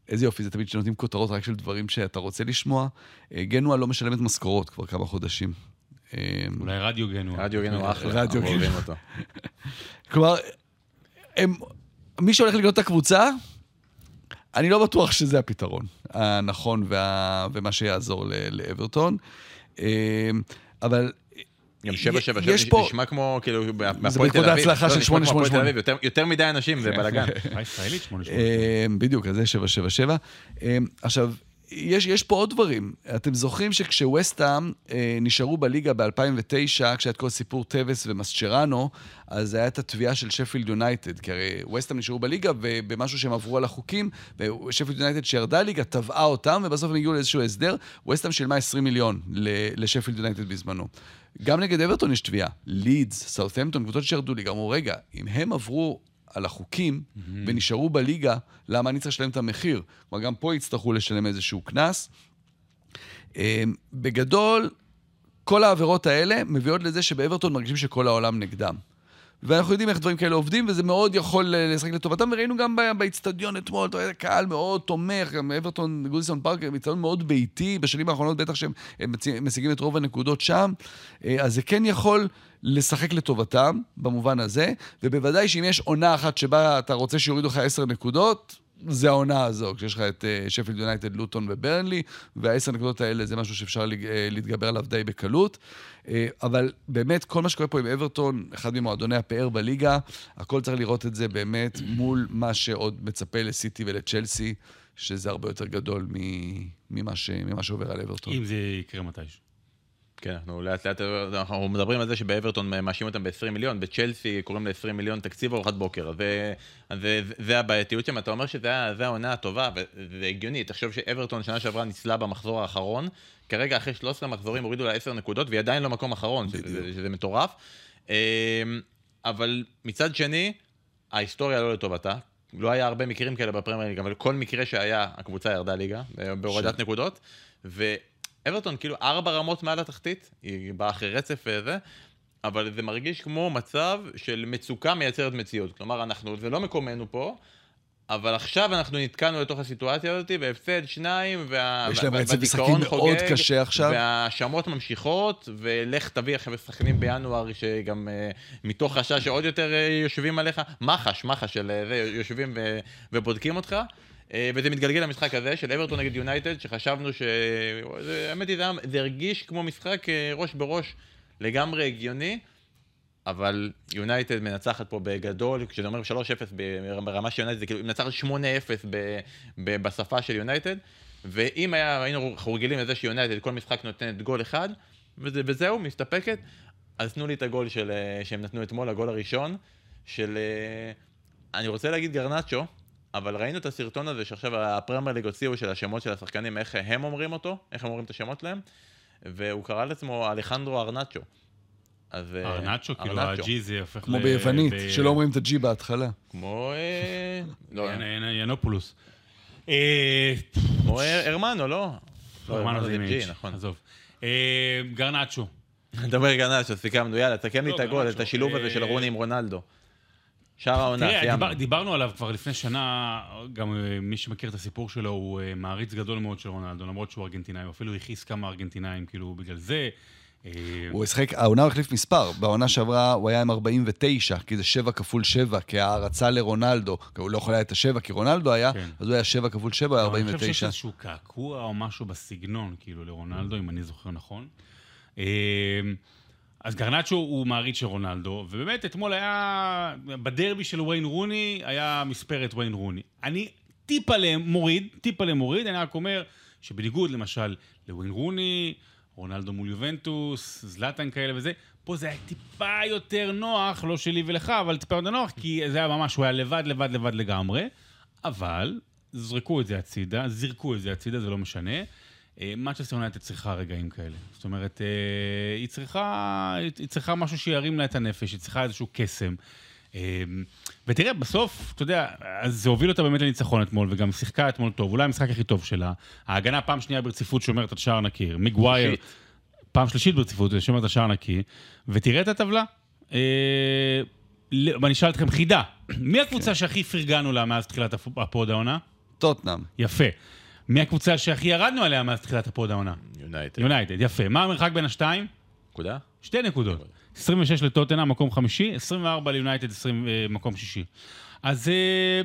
איזה יופי, זה תמיד שנותנים כותרות רק של דברים שאתה רוצה לשמוע. אה, גנואה לא משלמת משכורות כבר כמה חודשים. אה, אולי רדיו גנו. רדיו גנו אחלה, רדיו אנחנו גנו. אוהבים אותו. כלומר, הם, מי שהולך לקנות את הקבוצה, אני לא בטוח שזה הפתרון הנכון וה, ומה שיעזור ל- לאברטון. אה, אבל גם 777 יש פה- נשמע כמו, כאילו, בהפועל בעקבות תל אביב. ההצלחה לא, של נשמע כמו הפועל 888. תל אביב. יותר- מדי אנשים, זה בלאגן. חברה ישראלית 88. אה, בדיוק, אז זה 777. אה, עכשיו, יש, יש פה עוד דברים. אתם זוכרים שכשווסטהאם אה, נשארו בליגה ב-2009, כשהיה את כל סיפור טבז ומסצ'ראנו, אז היה את התביעה של שפילד יונייטד, כי הרי ווסטהאם נשארו בליגה, ובמשהו שהם עברו על החוקים, ושפילד יונייטד שירדה ליגה, תבעה אותם, ובסוף הם הגיעו לאיזשהו הסדר. ווסטהאם שילמה 20 מיליון לשפילד יונייטד בזמנו. גם נגד אברטון יש תביעה. לידס, סאות'המפטון, קבוצות שירדו ליגה, אמרו, רגע, אם הם עברו על החוקים ונשארו בליגה, למה אני צריך לשלם את המחיר? כלומר, גם פה יצטרכו לשלם איזשהו קנס. אה, בגדול, כל העבירות האלה מביאות לזה שבאברטון מרגישים שכל העולם נגדם. ואנחנו יודעים איך דברים כאלה עובדים, וזה מאוד יכול אה, לשחק לטובתם, וראינו גם באיצטדיון אתמול, אתה יודע, קהל מאוד תומך, גם אברטון, גודיסון פארק, איצטדיון מאוד ביתי, בשנים האחרונות בטח שהם הם משיגים את רוב הנקודות שם, אה, אז זה כן יכול לשחק לטובתם, במובן הזה, ובוודאי שאם יש עונה אחת שבה אתה רוצה שיורידו לך עשר נקודות, זה העונה הזו, כשיש לך את אה, שפילד יונייטד, לוטון וברנלי, והעשר נקודות האלה זה משהו שאפשר אה, להתגבר עליו די בקלות. אה, אבל באמת, כל מה שקורה פה עם אברטון, אחד ממועדוני הפאר בליגה, הכל צריך לראות את זה באמת מול מה שעוד מצפה לסיטי ולצ'לסי, שזה הרבה יותר גדול ממה, ש... ממה שעובר על אברטון. אם זה יקרה מתישהו. כן, אנחנו לאט לאט, אנחנו מדברים על זה שבאברטון מאשים אותם ב-20 מיליון, בצ'לסי קוראים ל-20 מיליון תקציב ארוחת בוקר, אז זה, אז זה, זה הבעייתיות שם, אתה אומר שזה זה העונה הטובה, וזה הגיוני, תחשוב שאברטון שנה שעברה ניצלה במחזור האחרון, כרגע אחרי 13 מחזורים הורידו לה 10 נקודות, והיא עדיין לא מקום אחרון, שזה, שזה מטורף. אמ, אבל מצד שני, ההיסטוריה לא לטובתה. לא היה הרבה מקרים כאלה בפרמייר ליג, אבל כל מקרה שהיה, הקבוצה ירדה ליגה, בהורדת נקודות. ואברטון כאילו ארבע רמות מעל התחתית, היא באה אחרי רצף וזה, אבל זה מרגיש כמו מצב של מצוקה מייצרת מציאות. כלומר, אנחנו, זה לא מקומנו פה, אבל עכשיו אנחנו נתקענו לתוך הסיטואציה הזאת, והפסד שניים, וה... יש להם וה- רצף והדיכאון משחקים מאוד חוגג, קשה עכשיו. וההאשמות ממשיכות, ולך תביא עכשיו שחקנים בינואר שגם uh, מתוך חשש שעוד יותר uh, יושבים עליך, מח"ש, מח"ש של uh, זה, יושבים ו, ובודקים אותך. Uh, וזה מתגלגל למשחק הזה של אברטון נגד יונייטד, שחשבנו ש... האמת היא, זה, הרגיש כמו משחק uh, ראש בראש לגמרי הגיוני. אבל יונייטד מנצחת פה בגדול, כשאתה אומר 3-0 ברמה של יונייטד, זה כאילו מנצחת 8-0 ב- ב- בשפה של יונייטד, ואם היה, היינו רגילים לזה שיונייטד כל משחק נותנת גול אחד, וזה, וזהו, מסתפקת, אז תנו לי את הגול של, אה, שהם נתנו אתמול, הגול הראשון, של, אה, אני רוצה להגיד גרנצ'ו, אבל ראינו את הסרטון הזה שעכשיו הפרמייר ליג הוציאו של השמות של השחקנים, איך הם אומרים אותו, איך הם אומרים את השמות שלהם, והוא קרא לעצמו אלחנדרו ארנצ'ו. אז... אה, ארנצ'ו, כאילו. הג'י זה הופך כמו ל- ביוונית, ב- שלא אומרים את הג'י בהתחלה. כמו... אה, לא, ינופולוס. כמו אה, הרמנו, לא? לא, הרמנו זה עם ג'י, H, נכון. עזוב. גרנצ'ו. אתה אומר גנצ'ו, סיכמנו, יאללה, תסכם לי לא, את הגול, גרנצ'ו, את השילוב הזה של רוני עם רונלדו. שער העונה, תראה, סיימנו. דיבר, דיברנו עליו כבר לפני שנה, גם אה, מי שמכיר את הסיפור שלו הוא אה, מעריץ גדול מאוד של רונלדו, למרות שהוא ארגנטינאי, הוא אפילו הכעיס כמה ארגנטינאים, כאילו, בגלל זה. אה, הוא השחק, העונה הוא החליף מספר, בעונה שעברה הוא היה עם 49, כי זה 7 כפול 7, כהערצה לרונלדו, כי הוא לא יכול היה את ה-7, כי רונלדו היה, כן. אז הוא היה 7 כפול 7, היה אבל אני חושב שיש 49. איזשהו קעקוע או משהו בסגנון, כאילו, לרונלדו, אם אני זוכר נכון. אז גרנצ'ו הוא מעריץ של רונלדו, ובאמת אתמול היה, בדרבי של וויין רוני, היה מספרת וויין רוני. אני טיפה למוריד, טיפה למוריד, אני רק אומר שבניגוד למשל לוויין רוני, רונלדו מול יובנטוס, זלאטן כאלה וזה, פה זה היה טיפה יותר נוח, לא שלי ולך, אבל טיפה יותר נוח, כי זה היה ממש, הוא היה לבד, לבד, לבד לגמרי, אבל זרקו את זה הצידה, זרקו את זה הצידה, זה לא משנה. מנצ'סטר יונייטד צריכה רגעים כאלה. זאת אומרת, אה, היא צריכה, היא צריכה משהו שירים לה את הנפש, היא צריכה איזשהו קסם. אה, ותראה, בסוף, אתה יודע, אז זה הוביל אותה באמת לניצחון אתמול, וגם שיחקה אתמול טוב, אולי המשחק הכי טוב שלה. ההגנה פעם שנייה ברציפות שומרת על שער נקי. מגווייר. פעם שלישית ברציפות שומרת על שער נקי. ותראה את הטבלה. אה, ל- ואני אשאל אתכם חידה, מי הקבוצה שהכי פרגנו לה מאז תחילת הפ- הפוד העונה? טוטנאם. יפה. מי הקבוצה שהכי ירדנו עליה מאז תחילת הפוד העונה? יונייטד. יונייטד, יפה. מה המרחק בין השתיים? נקודה? שתי נקודות. 26 לטוטנהאם, מקום חמישי, 24 ליונייטד, 20, אה, מקום שישי. אז אה,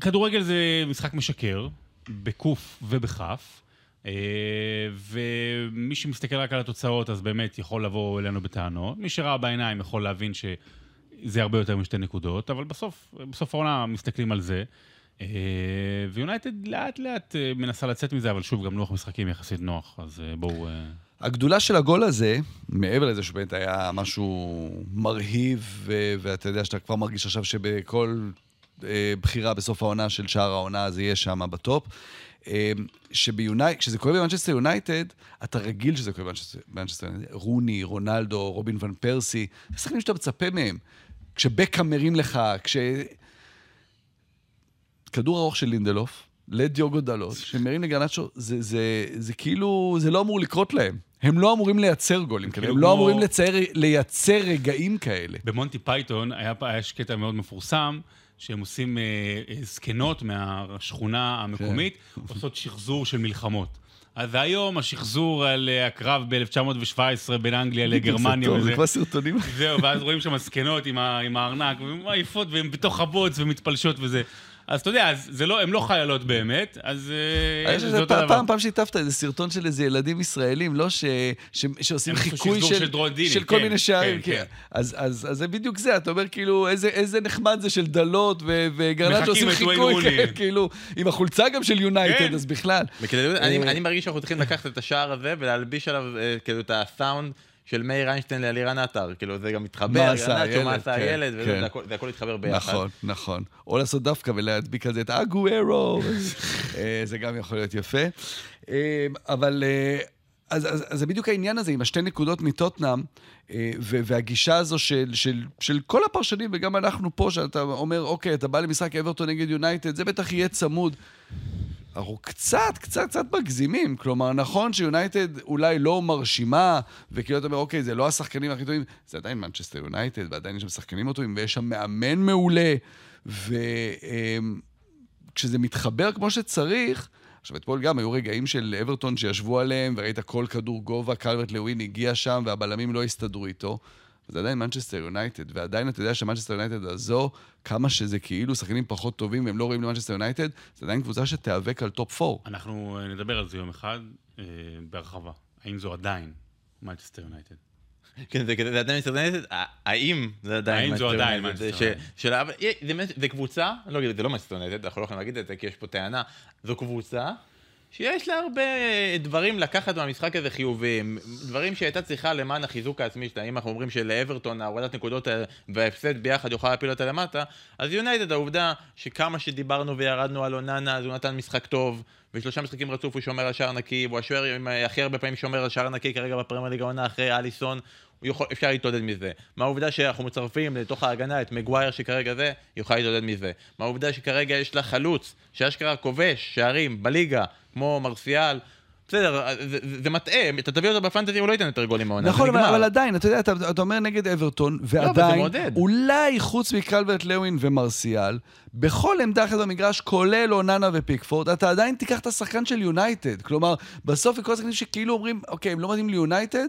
כדורגל זה משחק משקר, בקוף ובכף. אה, ומי שמסתכל רק על התוצאות, אז באמת יכול לבוא אלינו בטענות. מי שראה בעיניים יכול להבין שזה הרבה יותר משתי נקודות, אבל בסוף, בסוף העונה מסתכלים על זה. אה, ויונייטד לאט לאט אה, מנסה לצאת מזה, אבל שוב, גם לוח משחקים יחסית נוח, אז אה, בואו... הגדולה של הגול הזה, מעבר לזה שבאמת היה משהו מרהיב, ו- ואתה יודע שאתה כבר מרגיש עכשיו שבכל אה, בחירה בסוף העונה של שער העונה זה יהיה שם בטופ. אה, כשזה קורה במנצ'סטר יונייטד, אתה רגיל שזה קורה במנצ'סטר יונייטד. רוני, רונלדו, רובין ון פרסי, זה שחקנים שאתה מצפה מהם. כשבקהאם מרים לך, כש... כדור ארוך של לינדלוף, לדיוגו דלות, שמרים לגרנאצ'ו, זה, זה, זה כאילו, זה לא אמור לקרות להם. הם לא אמורים לייצר גולים כאלה, כאילו הם לא אמורים לצייר, לייצר רגעים כאלה. במונטי פייתון היה, יש קטע מאוד מפורסם, שהם עושים אה, אה, זקנות מהשכונה המקומית, עושות שחזור של מלחמות. אז היום השחזור על אה, הקרב ב-1917 בין אנגליה לגרמניה זה. זה כמו סרטונים. זהו, ואז רואים שם זקנות עם הארנק, והן עייפות, והן בתוך הבוץ ומתפלשות וזה. אז אתה יודע, אז זה לא, הן לא חיילות באמת, אז אה, זה שזה אותו פעם, דבר. פעם, פעם שיתפת איזה סרטון של איזה ילדים ישראלים, לא ש, ש, שעושים חיקוי של, של דרונדיני, של כל כן, מיני שערים. כן, כן, כן. אז, אז, אז זה בדיוק זה, אתה אומר כאילו, איזה, איזה נחמד זה של דלות ו- וגרנצ'ו מחקים עושים את וויין חיקוי. כן, כאילו, עם החולצה גם של יונייטד, כן. אז בכלל. אני אה, אני מרגיש שאנחנו צריכים לקחת את השער הזה ולהלביש עליו אה, כאילו את הסאונד של מאיר איינשטיין לאלירן עטר. כאילו זה גם מתחבר, מה עשה גרנצ'ו, מה הילד, עשה כן, הילד, וזה כן. זה הכל- התחבר ביחד. נכון, נכון. או לעשות דווקא ולהדביק על זה את אגוארו, אה, זה גם יכול להיות יפה. אה, אבל אה, אז, אז, אז זה בדיוק העניין הזה עם השתי נקודות מטוטנאם, אה, והגישה הזו של, של, של כל הפרשנים, וגם אנחנו פה, שאתה אומר, אוקיי, אתה בא למשחק אברטון נגד יונייטד, זה בטח יהיה צמוד. אנחנו קצת, קצת, קצת מגזימים. כלומר, נכון שיונייטד אולי לא מרשימה, וכאילו אתה אומר, אוקיי, זה לא השחקנים הכי טובים, זה עדיין מנצ'סטר יונייטד, ועדיין יש שם שחקנים לא טובים, ויש שם מאמן מעולה, וכשזה מתחבר כמו שצריך, עכשיו, אתמול גם היו רגעים של אברטון שישבו עליהם, וראית כל כדור גובה, קלברט לוין הגיע שם, והבלמים לא הסתדרו איתו. זה עדיין מנצ'סטר יונייטד, ועדיין אתה יודע שמנצ'סטר יונייטד הזו, כמה שזה כאילו שחקנים פחות טובים והם לא ראויים למנצ'סטר יונייטד, זה עדיין קבוצה שתיאבק על top 4. אנחנו אה, נדבר על זה יום אחד, אה, בהרחבה. האם זו עדיין מנצ'סטר יונייטד? כן, זה זה עדיין מסתדר, האם זה עדיין האם זו Manchester עדיין United? Manchester זה ש- United? של- זה זה קבוצה, לא אגיד, זה לא מסטר יונייטד, אנחנו לא יכולים להגיד את זה, כי יש פה טענה, זו קבוצה שיש לה הרבה דברים לקחת מהמשחק הזה חיוביים, דברים שהייתה צריכה למען החיזוק העצמי שלה, אם אנחנו אומרים שלאברטון ההורדת נקודות אה, וההפסד ביחד יוכל להפיל אותה למטה, אז יונייטד העובדה שכמה שדיברנו וירדנו על אוננה, אז הוא נתן משחק טוב, ושלושה משחקים רצוף הוא שומר על שער נקי, והוא השוער אה, הכי הרבה פעמים שומר על שער נקי כרגע בפרמייר ליגה העונה אחרי אליסון, יכול, אפשר להתעודד מזה. מה העובדה שאנחנו מצרפים לתוך ההגנה את מגווייר שכרגע זה, יוכל להתעודד מזה. מה העובדה שכרגע יש לה חלוץ, שאשכרה כובש שערים בליגה, כמו מרסיאל, בסדר, זה- זה זה מטעה, אתה תביא אותו בפנטזי, הוא לא ייתן יותר גולים מהעונה. נכון, אבל. אבל עדיין, אתה יודע, אתה, אתה אומר נגד אברטון, זה ועדיין, מעודד. אולי חוץ מקלברט לוין ומרסיאל, בכל עמדה אחרת במגרש, כולל אוננה ופיקפורד, אתה עדיין תיקח את השחקן של יונייטד. כלומר, בסוף כל השחקנים שכאילו אומרים, אוקיי, הם לא מתאים ליונייטד,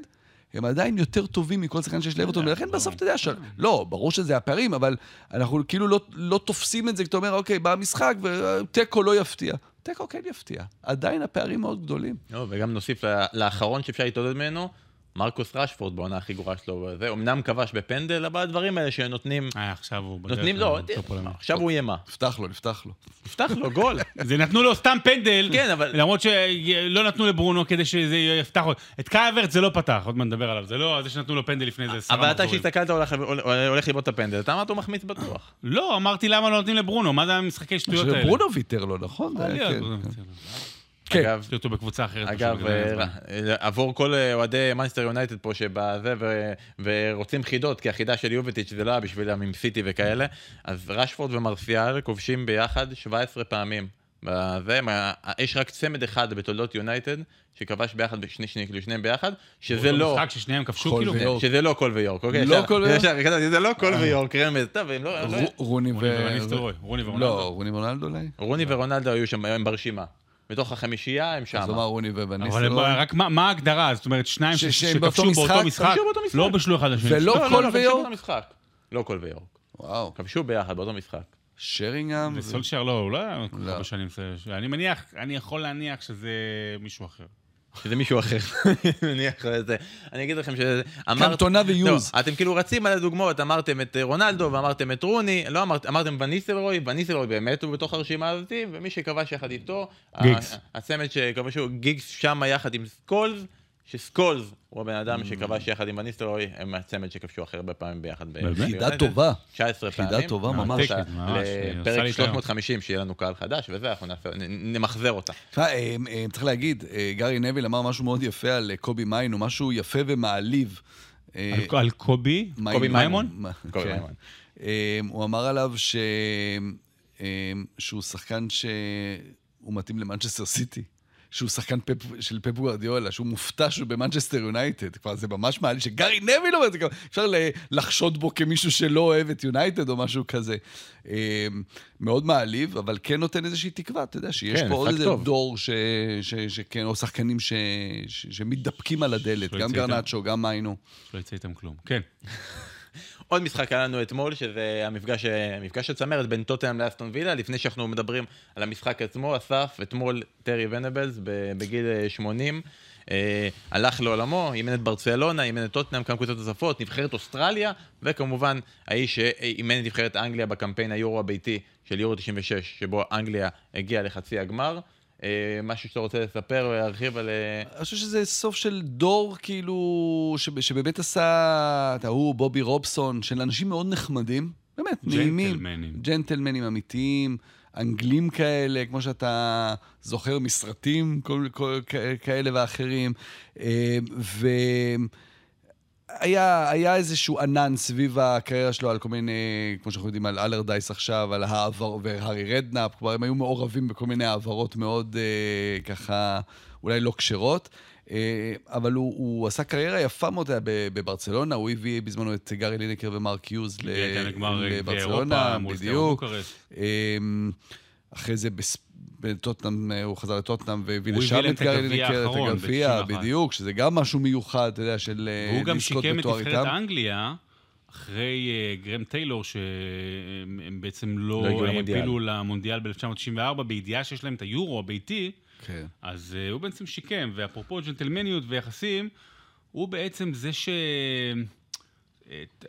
הם עדיין יותר טובים מכל שחקן שיש לאברטון, ולכן בסוף אתה יודע, ש... לא, ברור שזה הפערים, אבל אנחנו כאילו לא, לא תופסים את זה, כי אתה אומר, אוקיי, בא המשחק ותיקו לא יפתיע. תיקו כן יפתיע. עדיין הפערים מאוד גדולים. לא, וגם נוסיף לאחרון שאפשר להתעודד ממנו, מרקוס רשפורד בעונה הכי גרועה שלו, זה אמנם כבש בפנדל, אבל הדברים האלה שנותנים, אה, עכשיו הוא בדרך נותנים לו, לטופ עולמי. עכשיו הוא יהיה מה? נפתח לו, נפתח לו. נפתח לו גול. זה נתנו לו סתם פנדל, כן, אבל- למרות שלא נתנו לברונו כדי שזה יפתח לו. את קייברט זה לא פתח, עוד מעט נדבר עליו. זה לא זה שנתנו לו פנדל לפני זה אבל אתה מחזורים. שהסתכלת הולך הולך לבעוט את הפנדל, אתה אמרת הוא מחמיץ בטוח. לא, אמרתי למה לא נותנים לברונו, מה זה המשחקי שטויות האלה? ברונו ויתר לו, נכון? זה- כן. אגב, יש לי אותו בקבוצה אחרת. אגב. אה, עבור כל אה, אוהדי מנסטר יונייטד פה שבזה ו- ורוצים חידות, כי החידה של יובטיץ' זה לא היה בשבילם עם סיטי וכאלה, אז רשפורד ומרסיאל כובשים ביחד 17 פעמים. בזה, מה- יש רק צמד אחד בתולדות יונייטד שכבש ביחד, בשני, שני, כאילו שניהם ביחד, שזה לא... משחק ששניהם כבשו כאילו. ויורק. שזה לא קול ויורק, אוקיי? לא קול ויורק? זה לא קול ויורק, רמז, טוב, הם לא... לא- רו- רוני ו... לא, רוני ורונלדו אולי? רוני ורונלדו היו שם, הם ברשימה. בתוך החמישייה הם שם. אז הוא אמר רוני אבל הם- ובניסטלרוי. רק מה ההגדרה? זאת אומרת, שניים שכבשו באותו משחק? לא בשלו אחד לשני. ולא לא, קול לא, כבשו ויורק? לא קול ויורק. וואו. כבשו ביחד באותו משחק. שרינגהם. ו- וסולשר לא, הוא לא היה כל כך לא. הרבה שנים. אני מניח, אני יכול להניח שזה מישהו אחר. שזה מישהו אחר. אני מניח את זה. אני אגיד לכם שאמרת... קנטונה ויוז. לא, אתם כאילו רצים על הדוגמאות, אמרתם את אה, רונלדו ואמרתם את רוני, לא אמרת, אמרתם וניסלרוי, וניסלרוי באמת הוא בתוך הרשימה הזאת, ומי שכבש יחד איתו, גיגס. ה- הצמד שכבשו, גיגס שם יחד עם סקולס, שסקולס הוא הבן אדם שכבש יחד עם וניסלרוי, הם הצמד שכבשו הכי הרבה פעמים ביחד. באמת? חידה. טובה. 19 חידה פעמים. טובה אמרת ממש. לפרק היום. 350, שיהיה לנו קהל חדש, וזה, אנחנו נמחזר אותה. תשמע, אה, אה, צריך להגיד, אה, גארי נוויל אמר משהו מאוד יפה על אה, קובי מיינו, משהו יפה ומעליב. אה, על- קובי? קובי מימון? מה- קובי כן. מימון. אה, הוא אמר עליו ש... אה, שהוא שחקן שהוא מתאים למנצ'סטר סיטי. שהוא שחקן פפ, של פפ גוארדיולה, שהוא מופתע שהוא במנצ'סטר יונייטד. כבר זה ממש מעליב שגארי נוויל אומר את זה, אפשר לחשוד בו כמישהו שלא אוהב את יונייטד או משהו כזה. אה, מאוד מעליב, אבל כן נותן איזושהי תקווה, אתה יודע, שיש כן, פה עוד איזה טוב. דור ש, ש, שכן, או שחקנים ש, ש, שמתדפקים על הדלת, גם. גרנצ'ו, גם מיינו. שלא יצא איתם כלום. כן. עוד משחק היה לנו אתמול, שזה המפגש, המפגש הצמרת בין טוטנאם לאסטון וילה. לפני שאנחנו מדברים על המשחק עצמו, אסף, אתמול טרי ונבלס בגיל אה, 80. אה, הלך לעולמו, אימן את ברצלונה, אימן את טוטנאם, כמה קבוצות נוספות, נבחרת אוסטרליה, וכמובן האיש שאימן את נבחרת אנגליה בקמפיין היורו הביתי של יורו 96, שבו אנגליה הגיעה לחצי הגמר. אה, משהו שאתה רוצה לספר ולהרחיב על... אה, אני חושב שזה סוף של דור, כאילו, שב- שבאמת עשה, אתה הוא, בובי רובסון, של אנשים מאוד נחמדים, באמת, נעימים. ג'נטלמנים. ג'נטלמנים אמיתיים, אנגלים כאלה, כמו שאתה זוכר מסרטים כל, כל, כ- כאלה ואחרים. אה, ו... היה, היה איזשהו ענן סביב הקריירה שלו על כל מיני, כמו שאנחנו יודעים, על אלרדייס עכשיו, על העבר, והארי רדנאפ, כבר הם היו מעורבים בכל מיני העברות מאוד אה, ככה, אולי לא כשרות. אה, אבל הוא, הוא עשה קריירה יפה מאוד בברצלונה, הוא הביא בזמנו את גארי לינקר ומרק יוז כאן לגמר גביע לברצלונה, בדיוק. אמ, אחרי זה בס- בטוטנאם, אה, הוא חזר לטוטנאם והביא לשם את גארי הגביע לינקר, את הגביע, ב-91. בדיוק, שזה גם משהו מיוחד, אתה יודע, של אה, והוא גם לזכות שיקם את בתואר נבחרת איתם. אנגליה, אחרי אה, גרם טיילור, שהם הם בעצם לא לא. העפילו למונדיאל ב-1994, בידיעה שיש להם את היורו הביתי, כן. אז uh, הוא בעצם שיקם, ואפרופו ג'נטלמניות ויחסים, הוא בעצם זה ש...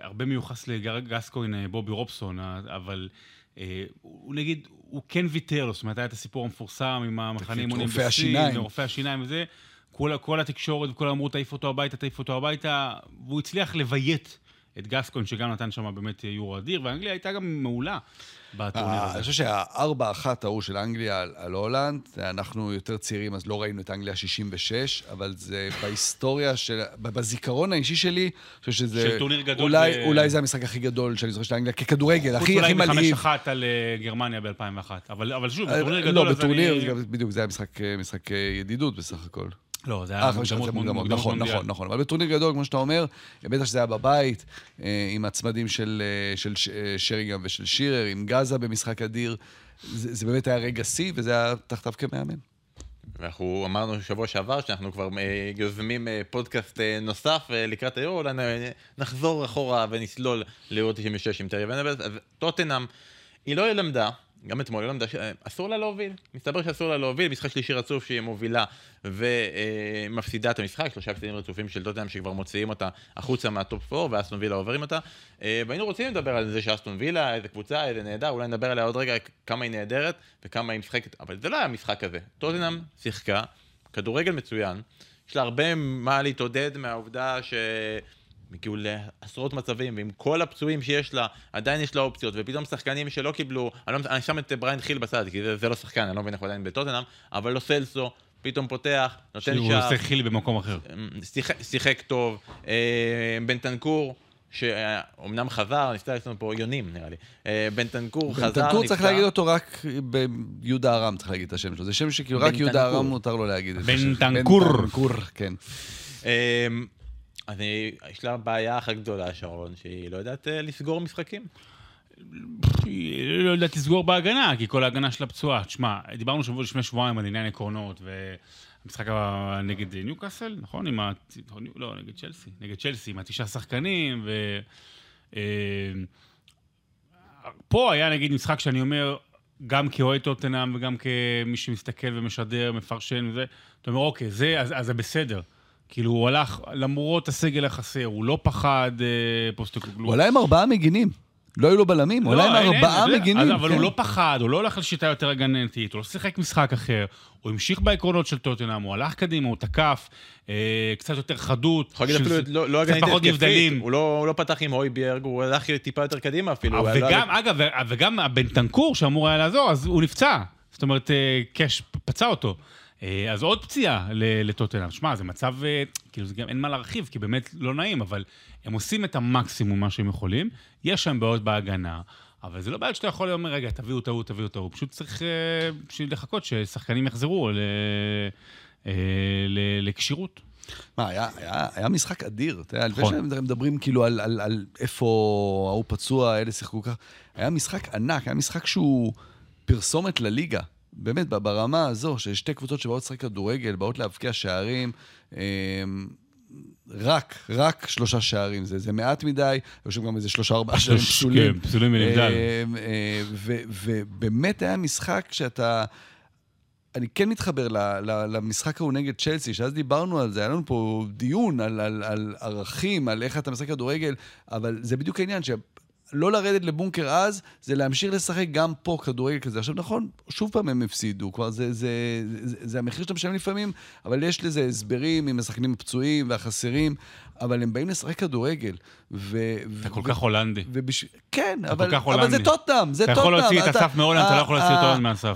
הרבה מיוחס לגסקוין, בובי רובסון, אבל הוא נגיד, הוא כן ויתר לו, זאת אומרת, היה את הסיפור המפורסם עם המחנה אימונים השיניים. רופא השיניים וזה, כל, כל התקשורת וכולם אמרו, תעיף אותו הביתה, תעיף אותו הביתה, והוא הצליח לביית את גסקון, שגם נתן שם באמת יורו אדיר, ואנגליה הייתה גם מעולה בטורניר אה, הזה. אני חושב שהארבע אחת ההוא של אנגליה על, על הולנד, אנחנו יותר צעירים, אז לא ראינו את אנגליה 66, אבל זה בהיסטוריה של... בזיכרון האישי שלי, אני חושב שזה... של טורניר גדול אולי, ב- אולי זה המשחק הכי גדול שאני זוכר של אנגליה, ככדורגל, חוץ הכי, אולי הכי מלהיב. אחת על אה, גרמניה ב-2001. אבל אבל שוב, אה, בטורניר לא, גדול, אז בטורניר, אני... בדיוק, זה היה משחק, משחק ידידות בסך הכל. לא, זה היה אה, מוקדמות מוקדמות נכון, מונדיאל. נכון, נכון. אבל בטורניר גדול, כמו שאתה אומר, בטח שזה היה בבית, אה, עם הצמדים של, אה, אה, שריגם ושל שירר, עם גאזה במשחק אדיר. זה, זה באמת היה רגע שיא, וזה היה תחתיו כמאמן. ואנחנו אמרנו שבוע שעבר שאנחנו כבר אה, יוזמים אה, פודקאסט אה, נוסף אה, לקראת היורו, אולי נחזור אחורה ונסלול ליורו 96 עם טרי ונבלס. אז טוטנאם, היא לא למדה, גם אתמול לא ש- אה, אסור לה להוביל. מסתבר שאסור לה להוביל, משחק שלישי רצוף שהיא מובילה ומפסידה את המשחק, שלושה הפסדים רצופים של טוטנאם שכבר מוציאים אותה החוצה מהטופ 4, ואסטון וילה עוברים אותה. אה, והיינו רוצים לדבר על זה שאסטון וילה, איזה קבוצה, איזה נהדר, אולי נדבר עליה עוד רגע, כמה היא נהדרת וכמה היא משחקת, אבל זה לא היה המשחק הזה. טוטנאם שיחקה, כדורגל מצוין, יש לה הרבה מה להתעודד מהעובדה ש... הגיעו לעשרות מצבים, ועם כל הפצועים שיש לה, עדיין יש לה אופציות, ופתאום שחקנים שלא קיבלו, אני, לא, אני שם את בריין חיל בצד, כי זה, זה לא שחקן, אני לא מבין איך הוא עדיין בטוטנאם, אבל לא סלסו, פתאום פותח, נותן שהוא שער, עושה חיל במקום אחר. שיחק, שיחק טוב, אה, בן תנקור, שאומנם חזר, נפתח אצלנו פה יונים נראה לי, אה, בן תנקור חזר, נפצע. בנטנקור צריך להגיד אותו רק ביהודה ארם, צריך להגיד את השם שלו. זה שם שכאילו רק יהודה בנטנקור. ארם מותר לו להגיד את בן השם. טנקור. בן טנקור, כן. אני, יש לה בעיה אחת גדולה, שרון, שהיא לא יודעת אה, לסגור משחקים. היא לא יודעת לסגור בהגנה, כי כל ההגנה שלה פצועה. תשמע, דיברנו שבוע לפני שבועיים על עניין עקרונות, והמשחק נגד ניוקאסל, נכון? עם ה... לא, נגד צ'לסי. נגד צ'לסי, עם התשעה שחקנים, ו... אה, פה היה נגיד משחק שאני אומר, גם כאוהד טוטנאם וגם כמי שמסתכל ומשדר, מפרשן וזה, אתה אומר, אוקיי, זה, אז, אז זה בסדר. כאילו, הוא הלך, למרות הסגל החסר, הוא לא פחד אה, פוסטקוגלו. הוא עלה עם ארבעה מגינים. לא היו לו בלמים, הוא עלה עם אין, אין, ארבעה זה- מגינים. אז, אבל כן. הוא לא פחד, הוא לא הולך לשיטה יותר הגנתית, הוא לא שיחק משחק אחר, הוא המשיך בעקרונות של טוטנאם, הוא הלך קדימה, הוא תקף, אה, קצת יותר חדות. יכול להגיד אפילו לא, לא פחות התקפית. הוא לא, הוא לא פתח עם הויביארג, הוא הלך טיפה יותר קדימה אפילו. עלה- וגם, אגב, ו- וגם הבן טנקור שאמור היה לעזור, אז הוא נפצע. זאת אומרת, אה, קאש פצע אותו. אה, אז עוד פציעה לטוטנאם. שמע, זה מצב, אה, כאילו, זה גם אין מה להרחיב, כי באמת לא נעים, אבל הם עושים את המקסימום מה שהם יכולים. יש שם בעיות בהגנה, אבל זה לא בעיה שאתה יכול לומר, רגע, תביאו טעות, תביאו טעות. פשוט צריך אה, בשביל לחכות ששחקנים יחזרו לכשירות. מה, היה, היה, היה משחק אדיר, אתה יודע, לפני נכון. שמדברים כאילו על, על, על איפה ההוא פצוע, אלה שיחקו ככה, היה משחק ענק, היה משחק שהוא פרסומת לליגה. באמת, ברמה הזו, של שתי קבוצות שבאות לשחק כדורגל, באות להבקיע שערים, אמ, רק, רק שלושה שערים, זה, זה מעט מדי, היו שם גם איזה שלושה ארבעה שערים פסולים. כן, פסולים בנבדל. אמ, אה, ובאמת היה משחק שאתה... אני כן מתחבר ל, ל, למשחק ההוא נגד צ'לסי, שאז דיברנו על זה, היה לנו פה דיון על, על, על ערכים, על איך אתה משחק כדורגל, אבל זה בדיוק העניין, שלא לרדת לבונקר אז, זה להמשיך לשחק גם פה כדורגל כזה. עכשיו נכון, שוב פעם הם הפסידו, כבר זה, זה, זה, זה המחיר שאתה משלם לפעמים, אבל יש לזה הסברים עם השחקנים הפצועים והחסרים, אבל הם באים לשחק כדורגל. ו, אתה כל כך הולנדי. ובש... כן, אבל, כל כך אבל זה הולנדי. טוטנאם, זה אתה טוטנאם. יכול להוציא את אסף מהולנד, אתה לא יכול להוציא את הולנד מהסף.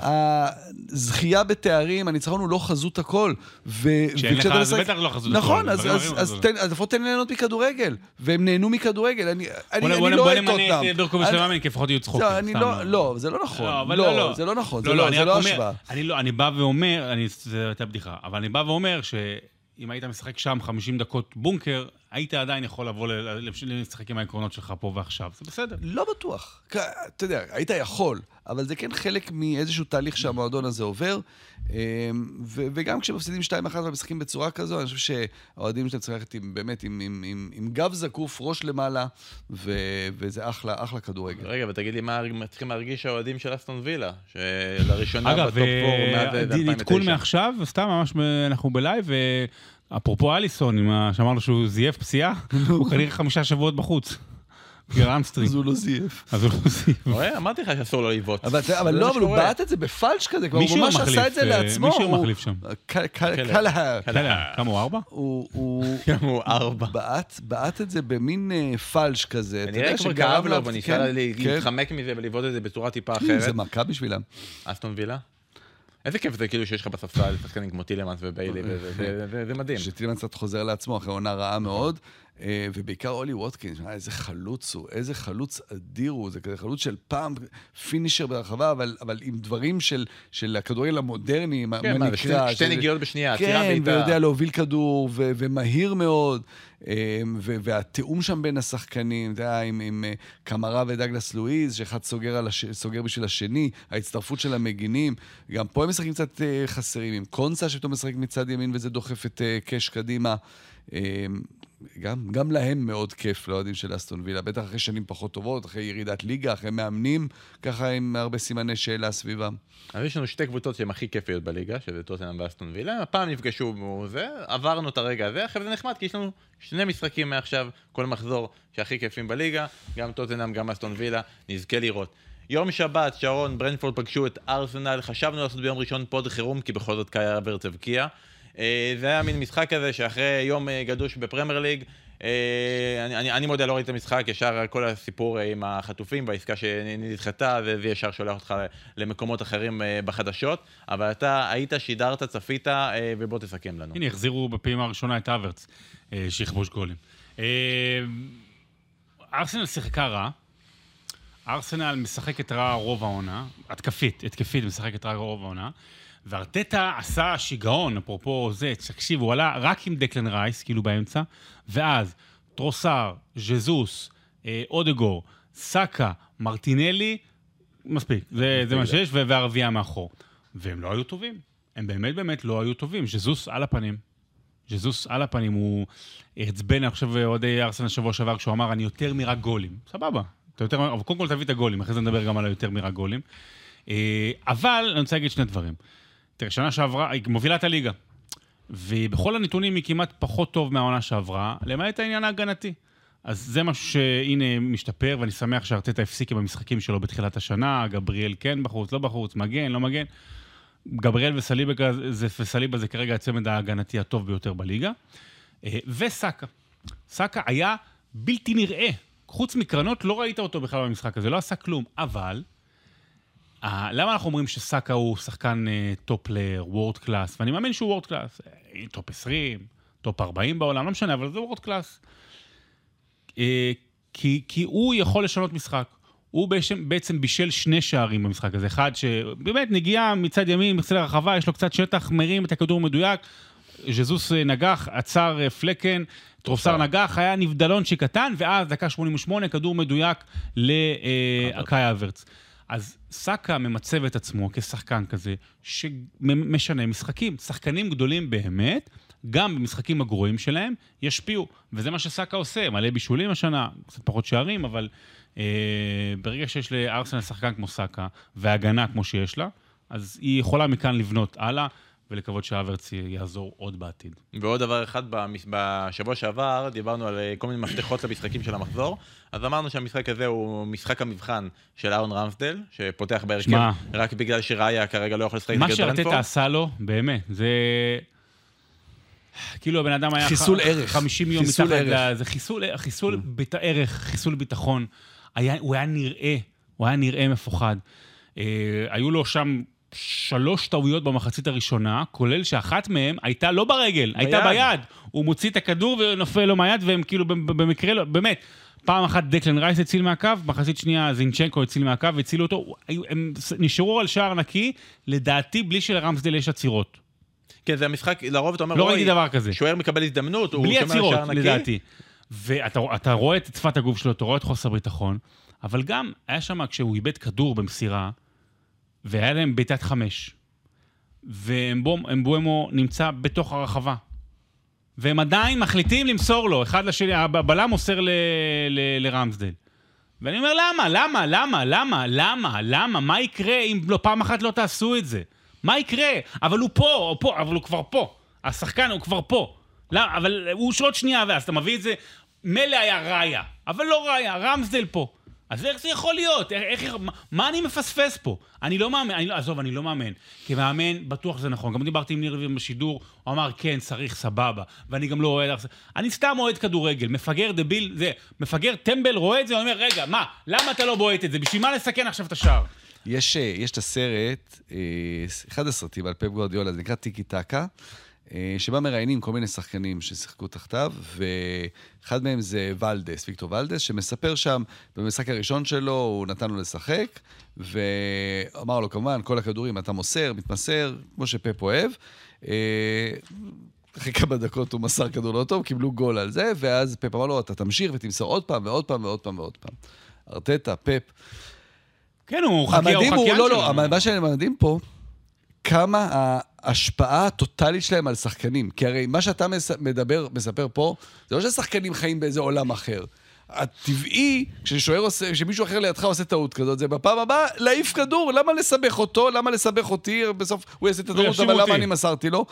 הזכייה בתארים, הניצחון הוא לא חזות הכל. ו... שאין לך, אז משחק- בטח לא חזות נכון, הכל, דברים אז- לפחות תן לי ליהנות מכדורגל. והם נהנו מכדורגל. אני בוא נ- אני בוא לא נמנה טוטנאם. את ברקוביץ' למאמן, כי לפחות יהיו צחוקים. לא, לא, לא, זה לא נכון. לא, לא, לא, זה לא נכון, זה לא, לא זה לא השוואה. אני לא, בא ואומר, זה הייתה בדיחה, אבל אני בא ואומר שאם היית משחק שם 50 דקות בונקר, היית עדיין יכול לבוא לשחק עם העקרונות שלך פה ועכשיו, זה בסדר. לא בטוח. אתה יודע, היית יכול, אבל זה כן חלק מאיזשהו תהליך שהמועדון הזה עובר. אמ, ו- וגם כשמפסידים 2-1 ומשחקים בצורה כזו, אני חושב שהאוהדים שלהם צריכים ללכת עם- באמת עם- עם- עם עם גב זקוף, ראש למעלה, ו- וזה אחלה, אחלה כדורגל. רגע, ותגיד לי מה צריכים להרגיש האוהדים של אסטון וילה, שלראשונה אגב, ב top 4 מאז אה, 2009. עדכון מעכשיו, סתם ממש ב- אנחנו בלייב, אפרופו אליסון, שאמרנו שהוא זייף פציעה, הוא כנראה חמישה שבועות בחוץ. בגלל hamstring. אז הוא לא זייף. אז הוא לא זייף. רואה? אמרתי לך שאסור לו לבעוט. אבל, זה- זה לא, אבל הוא. בעט את זה בפלש כזה, כבר הוא ממש עשה את זה אה, לעצמו. מישהו מחליף שם. קל- קל- קלהר. קלהר. אתה יודע, כמה הוא ארבע? הוא- הוא הוא ארבע. בעט, את זה במין אה, פלש כזה. כנראה יודע, כבר כאב לו, לה- והוא ניסה כן, לה- כן. להתחמק מזה ולבעוט את זה בצורה טיפה זה אחרת. מכה בשבילם. אסטון וילה? איזה כיף זה כאילו שיש לך בספסל שחקנים כמו טילמנס וביילי, זה- זה- זה מדהים. שטילמן קצת חוזר לעצמו אחרי עונה רעה מאוד, ובעיקר אולי ווטקינס, שמע, איזה חלוץ הוא, איזה חלוץ אדיר הוא, זה כזה חלוץ של פעם, פינישר ברחבה, אבל, אבל עם דברים של, של הכדורגל המודרני, כן, מה נקרא. שתי- נגיעות בשנייה, עצירה כן. ויודע להוביל כדור, ו- ומהיר מאוד, אה, ו- והתיאום שם בין השחקנים, אתה יודע, עם, עם אה, קמרה ודגלס לואיז, שאחד סוגר, על הש... סוגר בשביל השני, ההצטרפות של המגינים, גם פה הם משחקים קצת אה, חסרים, עם קונסה שפתאום משחק מצד ימין וזה דוחף את אה, קאש קדימה. גם, גם להם מאוד כיף, לאוהדים של אסטון וילה, בטח אחרי שנים פחות טובות, אחרי ירידת ליגה, אחרי מאמנים, ככה עם הרבה סימני שאלה סביבם. אז יש לנו שתי קבוצות שהן הכי כיפיות בליגה, שזה טוטנאם ואסטון וילה, הפעם נפגשו זה, עברנו את הרגע הזה, עכשיו זה נחמד, כי יש לנו שני משחקים מעכשיו, כל מחזור שהכי כיפים בליגה, גם טוטנאם, גם אסטון וילה, נזכה לראות. יום שבת, שרון, ברנפורד פגשו את ארסנל, חשבנו לעשות ביום ראשון פוד חירום, כי בכל זאת קאי אברץ הבקיע. אה, זה היה מין משחק כזה שאחרי יום אה, גדוש בפרמייר ליג, אה, אני, אני, אני מודה, לא ראיתי את המשחק, ישר כל הסיפור עם החטופים והעסקה שנדחתה, זה, זה ישר שולח אותך למקומות אחרים בחדשות, אבל אתה היית, שידרת, צפית, ובוא תסכם לנו. הנה, החזירו בפעימה הראשונה את אברץ, שיכבוש גולים. ארסנל שיחקה רע. ארסנל משחקת רע רוב העונה, התקפית, התקפית משחקת רע רוב העונה, וארטטה עשה שיגעון, אפרופו זה, תקשיב, הוא עלה רק עם דקלן רייס, כאילו באמצע, ואז טרוסר, ז'זוס, אה, אודגור, סאקה, מרטינלי, מספיק, זה, זה מה שיש, ו- והרביעייה מאחור. והם לא היו טובים, הם באמת באמת לא היו טובים, ז'זוס על הפנים. ז'זוס על הפנים, הוא עצבן, אני חושב, אוהדי ארסנל שבוע שעבר, כשהוא אמר, אני יותר מרק גולים. סבבה. אתה יותר, אבל קודם כל תביא את הגולים, אחרי זה נדבר גם על היותר מרק גולים. אה, אבל אני רוצה להגיד שני דברים. תראה, שנה שעברה, היא מובילה את הליגה. ובכל הנתונים היא כמעט פחות טוב מהעונה שעברה, למעט העניין ההגנתי. אז זה משהו שהנה משתפר, ואני שמח שארטטה הפסיק עם המשחקים שלו בתחילת השנה, גבריאל כן בחוץ, לא בחוץ, מגן, לא מגן. גבריאל וסליבה זה, וסליבה זה כרגע הצמד ההגנתי הטוב ביותר בליגה. אה, וסאקה. סאקה היה בלתי נראה. חוץ מקרנות, לא ראית אותו בכלל במשחק הזה, לא עשה כלום. אבל, למה אנחנו אומרים שסאקה הוא שחקן אה, top player, world class? ואני מאמין שהוא world class. אה, top 20, top 40 בעולם, לא משנה, אבל זה world class. אה, כי, כי הוא יכול לשנות משחק. הוא בעצם, בעצם בישל שני שערים במשחק הזה. אחד שבאמת נגיעה מצד ימין, מחצי לרחבה, יש לו קצת שטח, מרים את הכדור מדויק. ז'זוס אה, נגח, עצר אה, פלקן, טרופסר נגח, היה נבדלונצ'י קטן, ואז דקה 88, כדור מדויק לקאי אברץ. אז סאקה ממצב את עצמו כשחקן כזה, שמשנה משחקים. שחקנים גדולים באמת, גם במשחקים הגרועים שלהם, ישפיעו. וזה מה שסאקה עושה, מלא בישולים השנה, קצת פחות שערים, אבל אה, ברגע שיש לארסנל שחקן כמו סאקה, והגנה כמו שיש לה, אז היא יכולה מכאן לבנות הלאה. ולקוות שהאברץ יעזור עוד בעתיד. ועוד דבר אחד, בשבוע שעבר דיברנו על אה, כל מיני מפתחות למשחקים של המחזור, אז אמרנו שהמשחק הזה הוא משחק המבחן של אהרון רמסדל, שפותח בהרכב. רק בגלל שראיה כרגע לא יכול לשחק מה נגד שארטטה ברנפורד. עשה לו, באמת, זה... כאילו הבן אדם היה... חיסול ח- ערך. 50 יום חיסול מתחת ערך. ל... זה חיסול, חיסול בית הערך, חיסול ביטחון. היה, הוא היה נראה, הוא היה נראה מפוחד. אה, היו לו שם שלוש טעויות במחצית הראשונה, כולל שאחת מהן הייתה לא ברגל, הייתה ביד. הוא מוציא את הכדור ונופל לו מהיד, והם כאילו במ- במקרה, לא, באמת. פעם אחת דקלן רייס הציל מהקו, מחצית שנייה זינצ'נקו הציל מהקו והצילו אותו. הם נשארו על שער נקי, לדעתי בלי שלרמסדל יש עצירות. כן, זה המשחק, לרוב אתה אומר, לא "אוי, ראיתי דבר כזה. שוער מקבל הזדמנות, הוא בלי שומר עצירות, שער נקי. לדעתי. ואתה אתה רואה את שפת הגוף שלו, אתה רואה את חוסר ביטחון, אבל גם היה שם כשהוא איבד כדור במסירה, והיה להם בעיטת חמש, ואמבואמו נמצא בתוך הרחבה. והם עדיין מחליטים למסור לו, אחד לשני, הבלם מוסר ל, ל, לרמסדל. ואני אומר, למה? למה? למה? למה? למה? למה? מה יקרה אם לא פעם אחת לא תעשו את זה? מה יקרה? אבל הוא פה, הוא פה, אבל הוא כבר פה. השחקן הוא כבר פה. לא, אבל הוא עוד שנייה, ואז אתה מביא את זה, מילא היה ראיה, אבל לא ראיה, רמסדל פה. אז איך זה יכול להיות? איך, איך, מה, מה אני מפספס פה? אני לא מאמן, אני, לא- עזוב, אני לא מאמן. כמאמן, בטוח שזה נכון. גם דיברתי עם ניר רביב בשידור, הוא אמר, כן, צריך, סבבה. ואני גם לא אוהד... אני סתם אוהד כדורגל, מפגר דביל, זה, מפגר טמבל רואה את זה, אני אומר, רגע, מה, למה אתה לא בועט את זה? בשביל מה לסכן עכשיו את השער? יש, אה, יש את הסרט, אה, אחד הסרטים על פפ גורדיאלה, זה נקרא טיקי טקה, שבה מראיינים כל מיני שחקנים ששיחקו תחתיו, ואחד מהם זה ולדס, ויקטור ולדס, שמספר שם, במשחק הראשון שלו, הוא נתן לו לשחק, ואמר לו, כמובן, כל הכדורים אתה מוסר, מתמסר, כמו שפפ אוהב. אחרי כמה דקות הוא מסר כדור לא טוב, קיבלו גול על זה, ואז פפ אמר לו, אתה תמשיך ותמסור עוד פעם ועוד פעם ועוד פעם ועוד פעם. ארטטה, פפ, כן, הוא חקיין המדהים הוא, שלנו. לא, לא, מה שמדהים פה, כמה ההשפעה הטוטלית שלהם על שחקנים. כי הרי מה שאתה מדבר, מספר פה, זה לא ששחקנים חיים באיזה עולם אחר. הטבעי, כששוער עושה, כשמישהו אחר לידך עושה טעות כזאת, זה בפעם הבאה להעיף כדור, למה לסבך אותו? למה לסבך אותי? בסוף הוא יעשה את הטעות, אבל למה אותי. אני מסרתי לו?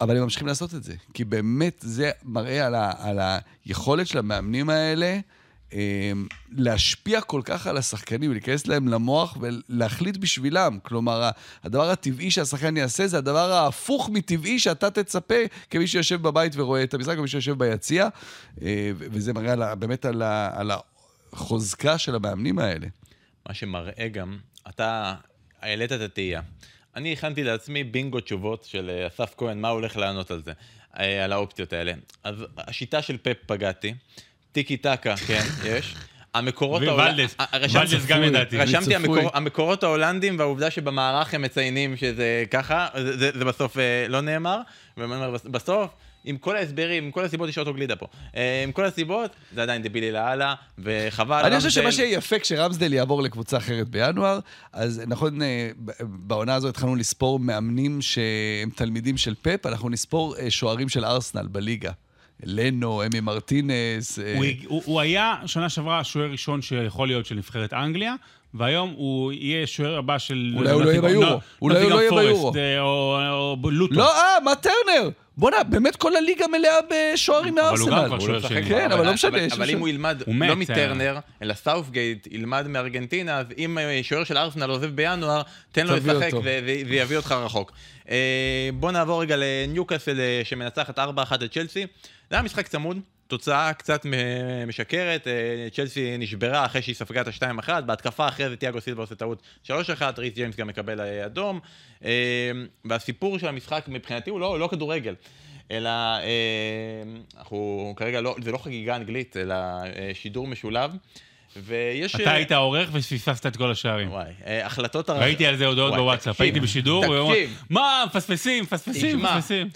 אבל הם ממשיכים לעשות את זה. כי באמת זה מראה על, ה, על היכולת של המאמנים האלה להשפיע כל כך על השחקנים, להיכנס להם למוח ולהחליט בשבילם. כלומר, הדבר הטבעי שהשחקן יעשה זה הדבר ההפוך מטבעי שאתה תצפה כמי שיושב בבית ורואה את המשחק, כמי שיושב ביציע. אה, וזה מראה על, באמת על, ה, על החוזקה של המאמנים האלה. מה שמראה גם, אתה העלית את התהייה. אני הכנתי לעצמי בינגו תשובות של אה, אסף כהן, מה הוא הולך לענות על זה, אה, על האופציות האלה. אז השיטה של פפ פגעתי, טיקי טקה, כן, יש. המקורות וולדס, אה, רשמתי- גם ידעתי. המקורות ההולנדים והעובדה שבמערך הם מציינים שזה ככה, זה, בסוף אה, לא נאמר, בסוף, עם כל ההסברים, עם כל הסיבות, יש אוטוגלידה פה. אה, עם כל הסיבות, זה עדיין דבילי לאללה, וחבל. אני חושב שמה שיהיה יפה כשרמסדל יעבור לקבוצה אחרת בינואר, אז נכון, בעונה הזו התחלנו לספור מאמנים שהם תלמידים של פפ, אנחנו נספור שוערים של ארסנל בליגה. לנו, אמי מרטינס. אה, הוא, הוא, הוא היה שנה שעברה השוער ראשון שיכול להיות של נבחרת אנגליה, והיום הוא יהיה שוער הבא של... אולי הוא לא יהיה ביורו. אולי הוא לא יהיה ביורו. אה, או, לוטון. לא, אה, מה טרנר? בואנה, באמת כל הליגה מלאה בשוערים אבל הוא גם מארסנל. כבר לא שוער שני. כן, אבל לא משנה, אבל אם הוא ילמד, לא אה. מטרנר, אלא סאות'גייט, ילמד מארגנטינה, אז אם אה, שוער של ארסנל עוזב בינואר, תן לו לשחק ויביא אותך רחוק. אה, בוא נעבור רגע לניוקאסל אה, שמנצחת 4-1 את צ'לסי. זה היה משחק צמוד. תוצאה קצת משקרת, אה, צ'לסי נשברה אחרי שהיא ספגה את ה-2-1, בהתקפה אחרי זה תיאגו סילבה עושה טעות 3-1, ריס ג'יימס גם מקבל אה, אדום, אה, והסיפור של המשחק מבחינתי הוא לא, לא כדורגל, אלא אנחנו כרגע לא, זה לא חגיגה אנגלית, אלא שידור משולב, ויש... אתה היית עורך ופספסת את כל השערים. וואי, החלטות... הר- ראיתי על זה הודעות בוואטסאפ, הייתי בשידור, אמר, תקשיב. מה, מפספסים, מפספסים. מפספסים.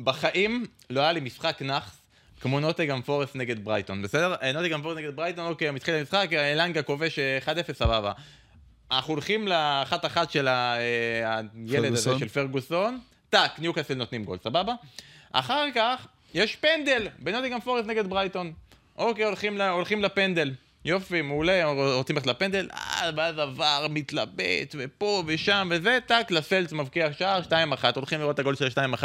בחיים לא היה לי משחק נאחס כמו נוטינגהאם פורסט נגד ברייטון, בסדר? אה, נוטינגהאם פורסט נגד ברייטון, אוקיי, מתחיל המשחק, אה, אלנגה כובש אה, 1-0, סבבה. אנחנו הולכים לאחת-אחת של ה- אה, הילד הזה. של פרגוסון, טאק, ניוקאסל נותנים גול, סבבה? אחר כך יש פנדל בנוטינגהאם פורסט נגד ברייטון. אוקיי, הולכים, ל- הולכים לפנדל. יופי, מעולה, רוצים ללכת לפנדל, אה, ואז עבר, מתלבט, ופה ושם וזה, טאק, לפלץ מבקיע שער, 2-1, הולכים לראות את הגול של 2-1.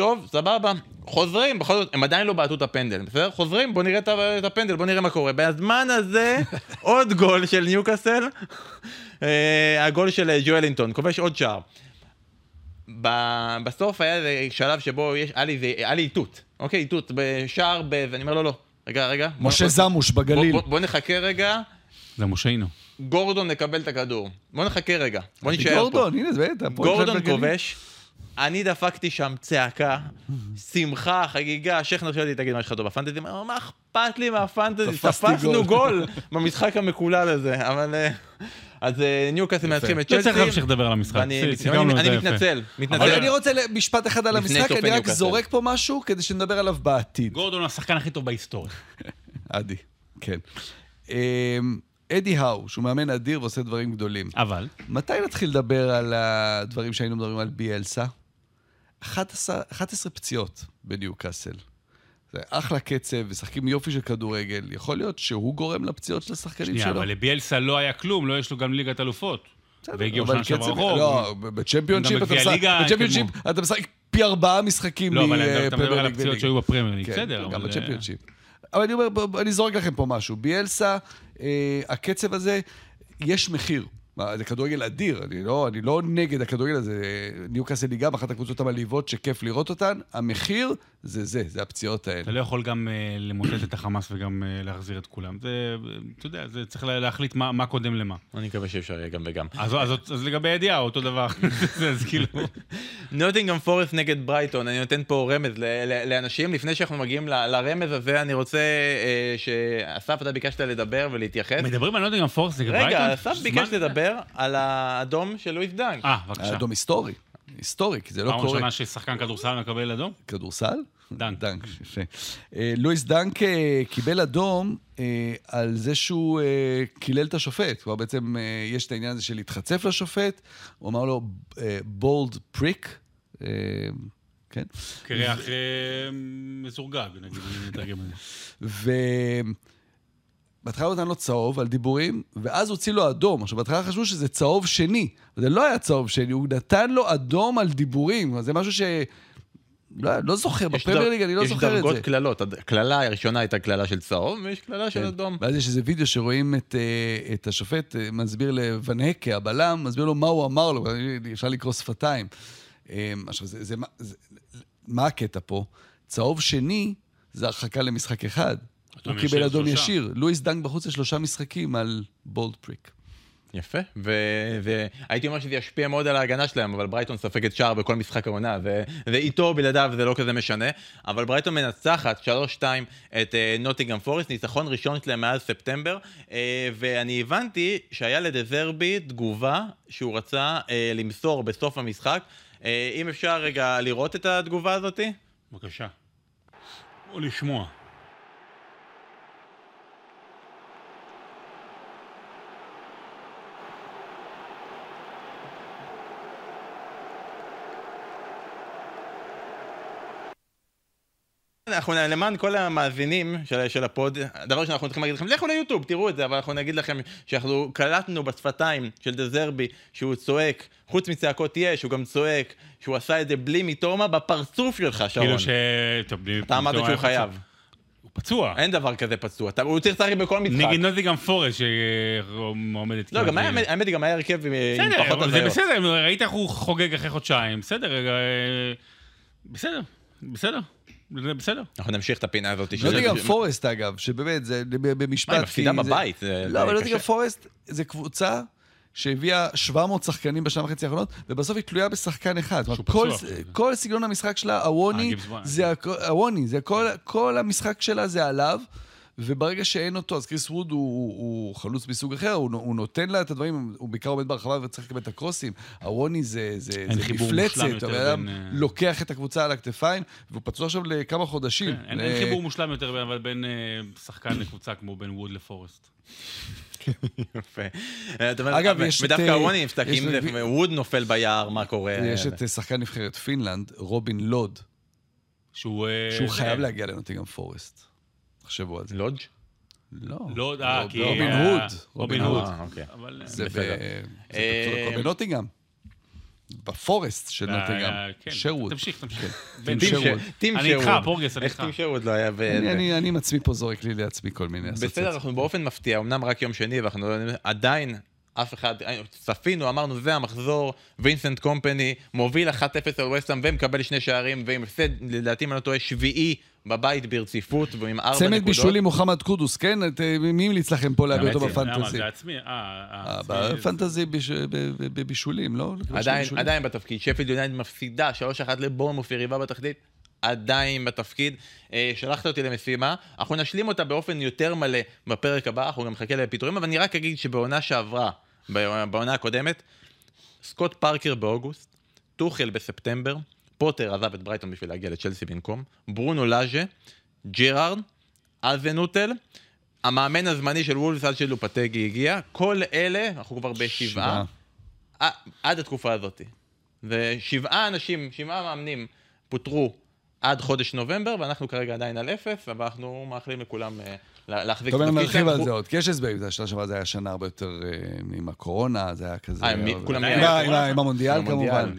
טוב, סבבה, חוזרים, בכל זאת, הם עדיין לא בעטו את הפנדל, בסדר? חוזרים, בוא נראה את הפנדל, בוא נראה מה קורה. בזמן הזה, עוד גול של ניוקאסל, אה, הגול של אה, ג'ואלינטון, כובש עוד שער. ב- בסוף היה איזה שלב שבו יש, היה לי איתות, אוקיי, איתות, בשער, ב... ואני אומר לו, לא, רגע, רגע. משה בוא- זמוש בגליל. בוא, בוא, בוא נחכה רגע, זה מושיינו. גורדון נקבל את הכדור. בוא נחכה רגע, בוא נשאר פה. גורדון, הנה, זה בטח. גורדון. כובש, אני דפקתי שם צעקה, שמחה, חגיגה, השייח שואל אותי, תגיד מה יש לך טוב בפנטזי? אומר, מה אכפת לי מהפנטזי? תפסנו גול." במשחק המקולל הזה, אבל... אה, אז אה, ניוקאסל מנצחים את לא צ'לסי. צריך להמשיך לדבר על המשחק. אני. מתנצל, מתנצל. אבל אני רוצה משפט אחד על המשחק, אני רק. זורק פה משהו כדי שנדבר עליו בעתיד. גורדון הוא השחקן הכי טוב בהיסטוריה. עדי, כן. אמ, אדי האו, שהוא מאמן אדיר ועושה דברים גדולים. אבל, מתי נתחיל לדבר על הדברים שהיינו מדברים על ביאלסה? 11, 11 פציעות בניוקאסל. זה אחלה קצב, משחקים יופי של כדורגל. יכול להיות שהוא גורם לפציעות של השחקנים שנייה, שלו? אבל לביאלסה לא היה כלום, לא יש לו גם ליגת אלופות. והגיעו שנה שעברה קצב- רחוק. לא, בצ'מפיונשיפ אתה משחק- בצ'מפיונשיפ אתה משחק פי ארבעה משחקים לא, אבל אתה מדבר על הפציעות. שהיו בפרמייר ליג, כן, בסדר. גם בצ'מפיונשיפ. אבל אני אומר, אני זורק לכם פה משהו. ביאלסה, אה, הקצב הזה, יש מחיר. מה, זה כדורגל אדיר, אני לא, אני לא נגד הכדורגל הזה. ניוקאסל היא גם אחת הקבוצות המלהיבות שכיף לראות אותן. המחיר זה זה, זה הפציעות האלה. אתה לא יכול גם uh, למוטט את החמאס וגם uh, להחזיר את כולם. זה, אתה יודע, זה צריך להחליט מה, מה קודם למה. אני מקווה שאפשר יהיה גם וגם. אז, אז, אז, אז לגבי הידיעה, אותו דבר. אז כאילו... נוטינגהאם פורסט נגד ברייטון, אני נותן פה רמז לאנשים. לפני שאנחנו מגיעים לרמז הזה, אני רוצה אה, שאסף, אתה ביקשת לדבר ולהתייחס. מדברים על נוטינגהאם פורסט נגד ברייטון? רגע, אסף ביקש לדבר על האדום של לואיס דאנק. אה, בבקשה. אדום היסטורי. היסטורי, כי זה לא קורה. פעם ראשונה ששחקן כדורסל מקבל אדום? כדורסל? דאנק. דאנק, יפה. אה, לואיס דנק אה, קיבל אדום אה, על זה שהוא קילל את השופט. כלומר, בעצם יש את העניין הזה של להתחצף לשופט, הוא אמר לו בולד פריק. כן? קרח מזורגג, נגיד, אני אתרגם את זה. בהתחלה הוא נתן לו צהוב על דיבורים, ואז הוציא לו אדום. עכשיו, בהתחלה חשבו שזה צהוב שני, זה לא היה צהוב שני, הוא נתן לו אדום על דיבורים. זה משהו ש... לא, לא זוכר, בפרמייר ליג אני לא זוכר את זה. יש דרגות קללות, הקללה הראשונה הייתה קללה של צהוב, ויש קללה של כן. אדום. ואז יש איזה וידאו שרואים את, אה, את השופט אה, מסביר לוואן הקה, הבלם, מסביר לו מה הוא אמר לו, אפשר לקרוא שפתיים. אה, עכשיו, זה, זה, זה, מה הקטע פה? צהוב שני זה הרחקה למשחק אחד. הוא קיבל אדום ישיר. לואיס דאנק בחוץ לשלושה משחקים על bald prick. יפה, והייתי אומר שזה ישפיע מאוד על ההגנה שלהם, אבל ברייטון ספגת שער בכל משחק העונה, ואיתו בלעדיו זה לא כזה משנה, אבל ברייטון מנצחת 3-2 את נוטיגאם uh, פורסט, ניצחון ראשון שלהם מאז ספטמבר, uh, ואני הבנתי שהיה לדזרבי תגובה שהוא רצה uh, למסור בסוף המשחק. Uh, אם אפשר רגע לראות את התגובה הזאתי? בבקשה. או לשמוע. אנחנו למען כל המאזינים של, של ה pod, דבר שאנחנו צריכים להגיד לכם, לכו ליוטיוב, תראו את זה, אבל אנחנו נגיד לכם שאנחנו קלטנו בשפתיים של דזרבי שהוא צועק, חוץ מצעקות יש, הוא גם צועק שהוא עשה את זה בלי מיטומה בפרצוף שלך, שרון. כאילו ש... טוב, בלי אתה אמרת שהוא חייב. הוא פצוע. אין דבר כזה פצוע, הוא צריך לשחק בכל משחק. נגד נוטינגהאם פורסט שעומדת... לא, גם האמת היא גם היה הרכב עם פחות הזיות. בסדר, זה בסדר, ראית איך הוא חוגג אחרי חודשיים, בסדר, אה, בסדר, בסדר. זה בסדר. אנחנו נמשיך את הפינה הזאת. נוטיגרם פורסט אגב, שבאמת, זה במשפט. היא מפסידה בבית. לא, אבל נוטיגרם פורסט זה קבוצה שהביאה 700 שחקנים בשנה וחצי האחרונות, ובסוף היא תלויה בשחקן אחד. כל סגנון המשחק שלה, הווני, אה, זה הווני, כל המשחק שלה זה עליו. וברגע שאין אותו, אז קריס ווד הוא, הוא, הוא חלוץ מסוג אחר, הוא, הוא נותן לה את הדברים, הוא בעיקר עומד ברחבה וצריך לקבל את הקרוסים. אוואוניי זה, זה, זה מפלצת, הוא בין... אה, לוקח את הקבוצה על הכתפיים, והוא פצוע עכשיו לכמה חודשים. כן, אין, אין חיבור מושלם יותר אבל בין אה, שחקן לקבוצה כמו בין ווד לפורסט. יפה. אגב, יש את... ודווקא אוואוניי נפצע, אם ווד נופל ביער, מה קורה? יש את שחקן נבחרת פינלנד, רובין לוד. שהוא חייב להגיע לנוטינגהאם פורסט. תחשבו על זה. לודג'? לא. לוד, אה, כי... רובין הוד. רובין הוד. אוקיי. זה בנוטינגאם. בפורסט של נוטינגאם. שרווד. תמשיך, תמשיך. טים שרווד. אני איתך, פורגס, אני איתך. טים שרווד לא היה... אני עם עצמי פה זורק לי לעצמי כל מיני אסוציאציות. בסדר, אנחנו באופן מפתיע, אמנם רק יום שני, ואנחנו עדיין אף אחד, צפינו, אמרנו, זה המחזור, וינסנט קומפני מוביל 1-0 על וסטאם ומקבל שני שערים, ועם הפסד, לדעתי, אם אני לא טועה, שביעי בבית ברציפות, ועם ארבע נקודות. צמד בישולים מוחמד קודוס, כן? מי המליץ לכם פה להביא אותו ב fantasy? זה עצמי, אה, אה. אה ב fantasy בבישולים, לא? עדיין בתפקיד. שפילד יונייטד מפסידה 3-1 לבורנמות', יריבה בתחתית. עדיין בתפקיד. אה, שלחת אותי למשימה, אנחנו נשלים אותה באופן יותר מלא בפרק הבא, אנחנו גם נחכה לפיטורים, אבל אני רק אגיד שבעונה שעברה, בעונה הקודמת, סקוט פארקר באוגוסט, טוחל בספטמבר, פוטר עזב את ברייטון בשביל להגיע לצ'לסי במקום, ברונו לאז'ה, ג'רארד, אזנוטל, המאמן הזמני של וולפס עד שלופטגי הגיע, כל אלה, אנחנו כבר בשבעה, עד התקופה הזאת. ושבעה אנשים, שבעה מאמנים פוטרו עד חודש נובמבר, ואנחנו כרגע עדיין על אפס, אבל אנחנו מאחלים לכולם אה, להחזיק את התפקיד שלהם. נרחיב על זה עוד, כי יש הסברים, השנה שעברה זה היה שנה הרבה יותר אה, עם הקורונה, זה היה כזה... אה, כולם... עם המונדיאל כמובן.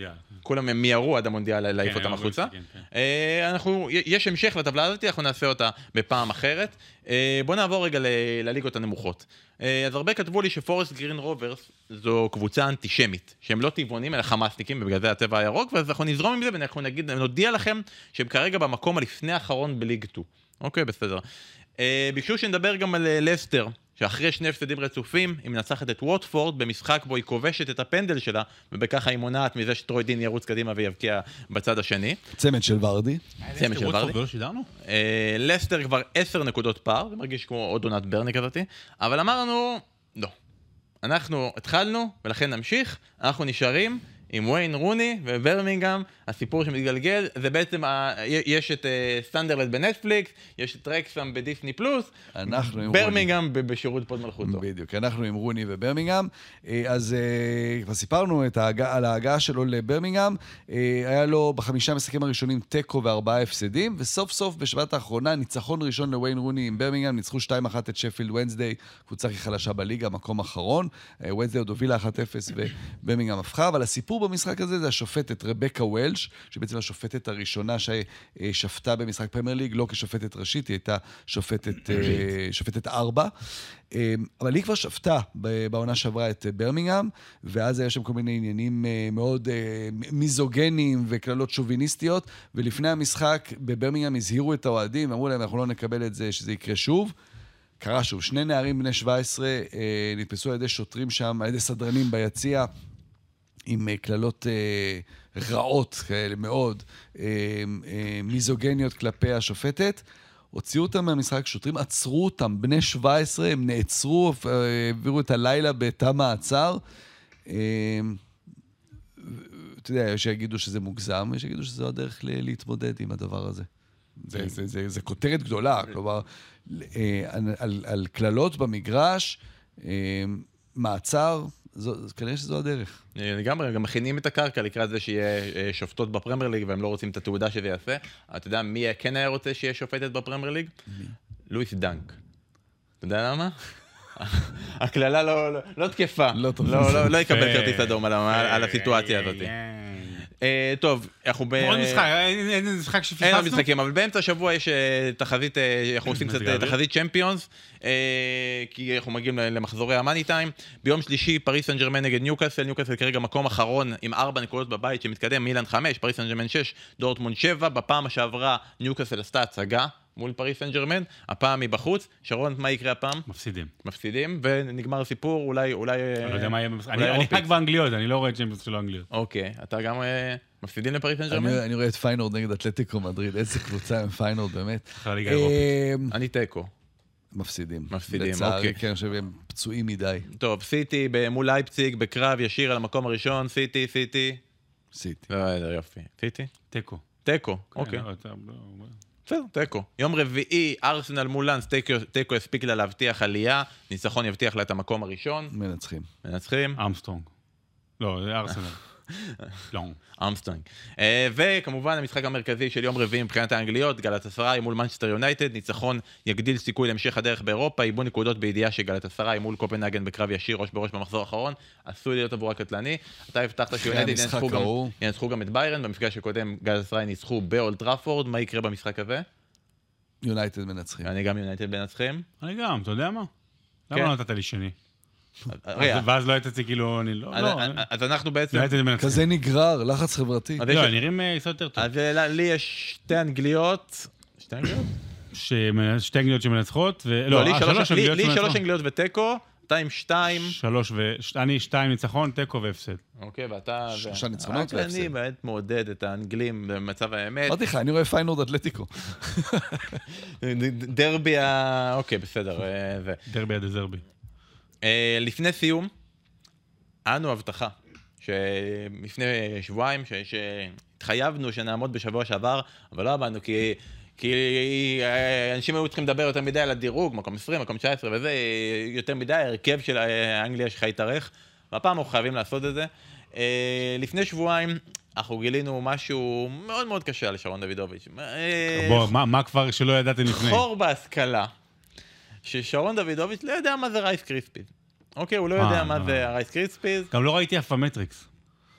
כולם מיהרו עד המונדיאל להעיף כן, אותם אבל החוצה. כן. אה, אנחנו, יש המשך לטבלה הזאת, אנחנו נעשה אותה בפעם אחרת. אה, בואו נעבור רגע לליגות הנמוכות. אה, אז הרבה כתבו לי שפורסט גרין רוברס זו קבוצה אנטישמית, שהם לא טבעונים אלא חמאסניקים, ובגלל זה הצבע הירוק, ואז אנחנו נזרום עם זה ואנחנו נגיד, נודיע לכם שהם כרגע במקום הלפני האחרון בליג 2. אוקיי, בסדר. ביקשו שנדבר גם על לסטר, שאחרי שני הפסדים רצופים, היא מנצחת את ווטפורד במשחק בו היא כובשת את הפנדל שלה, ובככה היא מונעת מזה שטרוי דיני ירוץ קדימה ויבקיע בצד השני. צמד של ורדי. צמד של ורדי. שידרנו? אה, לסטר כבר עשר נקודות פער, זה מרגיש כמו עוד עונת ברני כזאתי, אבל אמרנו, לא. אנחנו התחלנו, ולכן נמשיך, אנחנו נשארים עם ויין רוני וברמינגהם, הסיפור שמתגלגל, זה בעצם, ה... יש את אה, סנדרלנד בנטפליקס, יש את רקסהאם בדיסני פלוס, אנחנו עם ברמינגהם בשירות פוד מלכותו. בדיוק, אנחנו עם רוני וברמינגהם. אה, אז אה, כבר סיפרנו את ההגע, על ההגעה שלו לברמינגהם. אה, היה לו בחמישה המשחקים הראשונים תיקו וארבעה הפסדים, וסוף סוף בשבת האחרונה ניצחון ראשון לוויין רוני עם ברמינגהם, ניצחו 2-1 את שפילד ונסדיי, קבוצה הכי חלשה בליגה, מקום אחרון. אה, ונסדיי עוד הובילה 1-0 וברמינגהם הפכה, אבל הסיפור במשחק הזה זה השופטת רבקה וולש, שבעצם השופטת הראשונה ששפטה במשחק פרמייר ליג, לא כשופטת ראשית, היא הייתה שופטת, אה, שופטת ארבע. אה, אבל היא כבר שפטה בעונה שעברה את אה, ברמינגהם, ואז היה שם כל מיני עניינים מאוד מיזוגנים וקללות שוביניסטיות, ולפני המשחק בברמינגהם הזהירו את האוהדים, אמרו להם, אנחנו לא נקבל את זה, שזה יקרה שוב. קרה שוב, שני נערים בני 17 אה, נתפסו על ידי שוטרים שם, על ידי סדרנים ביציע, עם אה, קללות אה, רעות כאלה מאוד, אה, אה, מיזוגניות כלפי השופטת. הוציאו אותם מהמשחק, שוטרים עצרו אותם, בני 17, הם נעצרו, אה, העבירו את הלילה בתא מעצר. אה, אתה יודע, יש שיגידו שזה מוגזם, יש שיגידו שזו הדרך להתמודד עם הדבר הזה. זה, זה, זה, זה כותרת גדולה, כלומר, אה, על, קללות במגרש, מעצר, כנראה שזו הדרך. אה, לגמרי, גם מכינים את הקרקע לקראת זה שיהיה אה, שופטות בפרמייר ליג והם לא רוצים את התעודה שזה יעשה. אתה יודע מי כן היה רוצה שיהיה שופטת בפרמייר ליג? לואיס דנק. אתה יודע למה? הקללה לא, לא, לא תקפה. לא. לא, יקבל. כרטיס אדום על הסיטואציה הזאת. אה, טוב, אנחנו ב... עוד משחק, אין אין משחק אין שפספסנו? עוד משחקים, אבל באמצע השבוע יש אה, תחזית, אה, אנחנו עושים קצת. תחזית צ'מפיונס, כי אנחנו מגיעים למחזורי המאני טיים. ביום שלישי, פריס סן ג'רמן נגד ניוקאסל, ניוקאסל כרגע מקום אחרון עם ארבע נקודות בבית שמתקדם, מילאן חמש, פריס סן ג'רמן שש, דורטמונד שבע, בפעם שעברה ניוקאסל עשתה הצגה מול פריס סן ג'רמן, הפעם היא בחוץ. שרון, מה יקרה הפעם? מפסידים. מפסידים, ונגמר הסיפור, אולי, אולי... אני לא יודע מה יהיה במשחק. אני. רק באנגליות, אני לא רואה צ'מפיונס של האנגליות. אוקיי, אתה גם אה, מפסידים לפריס סן ג'רמן? אני, אני רואה את פיינורד נגד אתלטיקו מדריד, איזה קבוצה עם פיינורד, באמת. אה, אני תיקו. מפסידים. מפסידים, לצערי, אוקיי. כן, אני חושב שהם פצועים מדי. טוב, סיטי מול לייפציג בקרב ישיר על המקום הראשון, סיטי, סיטי. סיטי. לא, לא, יופי. סיטי? תיקו. תיקו, אוקיי. בסדר, תיקו. יום רביעי, ארסנל מול לאנס, תיקו- תיקו הספיק לה להבטיח עלייה, ניצחון יבטיח לה את המקום הראשון, מנצחים. מנצחים, אמסטרונג. לא, זה ארסנל. לא. אמסטרינג. אה, וכמובן המשחק המרכזי של יום רביעי מבחינת האנגליות, גלת אסריי מול מנצ'סטר יונייטד, ניצחון יגדיל סיכוי להמשך הדרך באירופה, איבוד נקודות בידיעה שגלת אסריי מול קופנהגן בקרב ישיר ראש בראש במחזור האחרון, עשוי להיות עבור הקטלני. אתה הבטחת שיונייטד ינצחו גם- את ביירן, במפגש הקודם גלת אסריי ניצחו באולד טראפורד, מה יקרה במשחק הזה? יונייטד מנצחים. אני גם יונייטד מנצחים. אני גם, אתה יודע מה? כן. למה לא נתת לי שני? אז- ואז לא יצאתי כאילו, אני לא... אז- לא, אז אנחנו בעצם... מנצחים. כזה נגרר, לחץ חברתי. לא, נראים אה, יותר טוב. אז אה, לי יש שתי אנגליות. שתי אנגליות? שתי אנגליות שמנצחות, ו... לא, לא, לי אה, שלוש- שלוש לי- אנגליות לי שלוש שמנצחות. אנגליות ותיקו, אתה עם שתיים. שלוש ו... ש- אני שתיים ניצחון, תיקו והפסד. אוקיי, ואתה... שלושה ו- ניצחונות רק אני והפסד. באמת מעודד את האנגלים במצב האמת. אמרתי לך, אני רואה פיינורד אתלטיקו. דרבי ה... אוקיי, בסדר. אה, זה. דרבי עד דזרבי. אה, לפני סיום, לנו הבטחה, שלפני שבועיים, שהתחייבנו שנעמוד בשבוע שעבר, אבל לא עמדנו, כי... כי אה, אנשים היו צריכים לדבר יותר מדי על הדירוג, מקום 20, מקום 19 וזה, אה, יותר מדי, ההרכב של אה, אנגליה שלך התארך, והפעם אנחנו חייבים לעשות את זה. אה, לפני שבועיים אנחנו גילינו משהו מאוד מאוד קשה על שרון דוידוביץ'. אה, בוא, מה- מה כבר שלא ידעתם לפני? חור בהשכלה, ששרון דוידוביץ' לא יודע מה זה רייס קריספיז. אוקיי, הוא לא יודע אה, מה לא. זה הרייס קריספיז. גם לא ראיתי אף פעם מטריקס.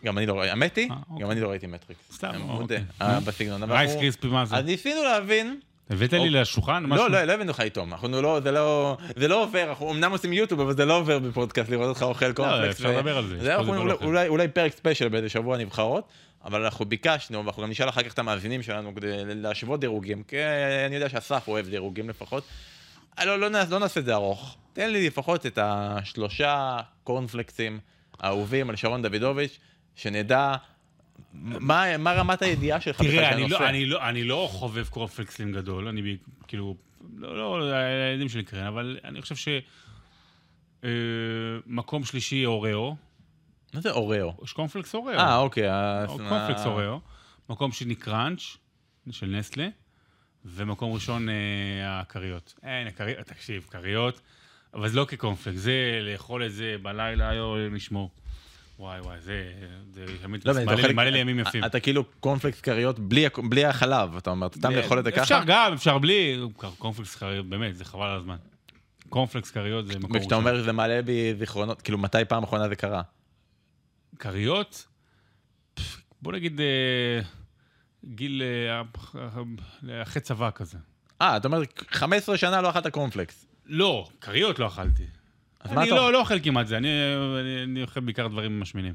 גם אני לא ראיתי, האמת היא, אה, אוקיי. גם אני לא ראיתי מטריקס. סתם, אוקיי. מודה. אה, בסגנון. רייס קריספי, מה זה? אז ניסינו להבין, הבאת לי אוקיי. לשולחן? משהו? לא, לא, לא הבאנו לך איתו, אנחנו לא, זה לא, זה לא עובר, אנחנו אמנם עושים יוטיוב, אבל זה לא עובר בפודקאסט לראות אותך אוכל קורנפלקס. אפשר ו- לדבר על זה, אולי פרק ספיישל באיזה שבוע נבחרות, אבל אנחנו ביקשנו, ואנחנו גם נשאל אחר כך את המאזינים שלנו כדי להשוות דירוגים, כי אני יודע שאסף אוהב דירוגים לפחות. אה, לא, לא, לא נעשה את זה ארוך. תן לי לפחות את השלושה קורנפלקסים האהובים על שרון דוידוביץ', שנדע מה, מה רמת הידיעה שלך בכלל תראה, של אני הנושא. לא, אני, לא, אני לא חובב קורנפלקסים גדול, אני כאילו, לא, לא, הילדים שלי קרן, אבל אני חושב ש... אה, מקום שלישי אוראו, מה זה אוראו? יש קורנפלקס אוראו. אה, אוקיי. קורנפלקס אוראו. מקום שני קראנץ', של נסטלה, ומקום ראשון אה, הכריות. אין, הכריות, תקשיב, כריות, אבל זה לא כקורנפלקס, זה לאכול את זה בלילה, היו לשמור. וואי וואי, זה, זה תמיד לא, מעלה לי- מעלה לי ימים יפים. אתה כאילו קורנפלקס כריות בלי החלב, אתה אומר, אתה סתם לאכול את זה ככה? אפשר גם, אפשר בלי, קורנפלקס כריות, באמת, זה חבל על הזמן. קורנפלקס כריות זה מקום וכשאתה אומר שזה מעלה בי זיכרונות, כאילו מתי פעם אחרונה זה קרה? כריות, בוא נגיד אה, גיל אה, אחרי צבא כזה. אה, אתה אומר 15 שנה לא אכלת קורנפלקס. לא, כריות לא אכלתי. אז מה אני אתה לא, לא אוכל כמעט זה, אני, אוכל בעיקר דברים משמינים.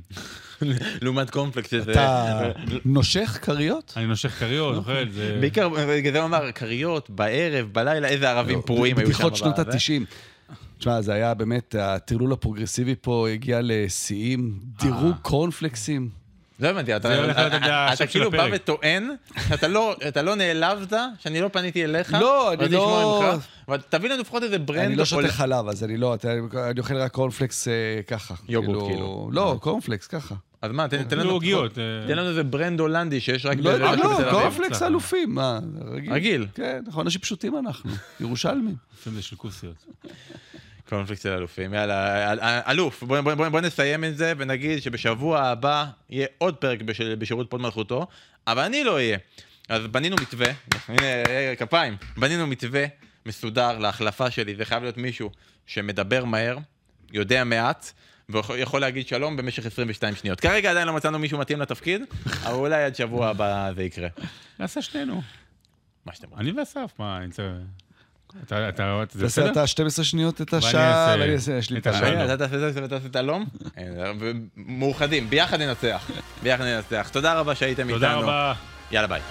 לעומת קורנפלקס שזה... אתה נושך כריות? אני נושך כריות, אוקיי. אוכל, זה... בעיקר, בגלל זה הוא אמר, כריות, בערב, בלילה, איזה ערבים פרועים היו שם. בדיחות שנות בזה. ה-90. תשמע, זה היה באמת, הטרלול הפרוגרסיבי פה הגיע לשיאים, דירוג קורנפלקסים. לא הבנתי, אתה אתה- אתה כאילו בא. וטוען שאתה לא- אתה לא נעלבת, שאני לא פניתי אליך. לא, אני לא- תביא לנו לפחות איזה brand. אני לא שותה חלב, אז אני לא, אתה- אני אוכל רק קורנפלקס אה, ככה. יוגורט, כאילו. לא, קורנפלקס ככה. אז מה, תן לנו כאילו עוגיות. אה, תן לנו איזה brand הולנדי שיש רק לא לא. קורנפלקס. אלופים, מה, רגיל. רגיל. כן, אנחנו אנשים פשוטים אנחנו, ירושלמים. לפעמים זה של כוסיות. קורנפלקס של אלופים, יאללה, אל- אל- אלוף, בוא, בוא, בוא, בוא נסיים את זה ונגיד שבשבוע הבא יהיה עוד פרק בשל, בשירות פוד מלכותו, אבל אני לא אהיה. אז בנינו מתווה, הנה, אה, כפיים, בנינו מתווה מסודר להחלפה שלי, זה חייב להיות מישהו שמדבר מהר, יודע מעט, ויכול להגיד שלום במשך 22 שניות. כרגע עדיין לא מצאנו מישהו מתאים לתפקיד, אבל אולי עד שבוע הבא זה יקרה. נעשה שנינו. מה שאתם רוצים. אני ואסף, מה, אני צריך... אתה, אתה, זה תעשה בסדר? אתה 12 שניות את השעה, ואני אעשה, יש לי את את השעה. השעה. אתה תעשה את זה ואתה תעשה את הלום? אה, מאוחדים, ביחד ננצח. ביחד ננצח. תודה רבה שהייתם איתנו. תודה רבה. יאללה ביי.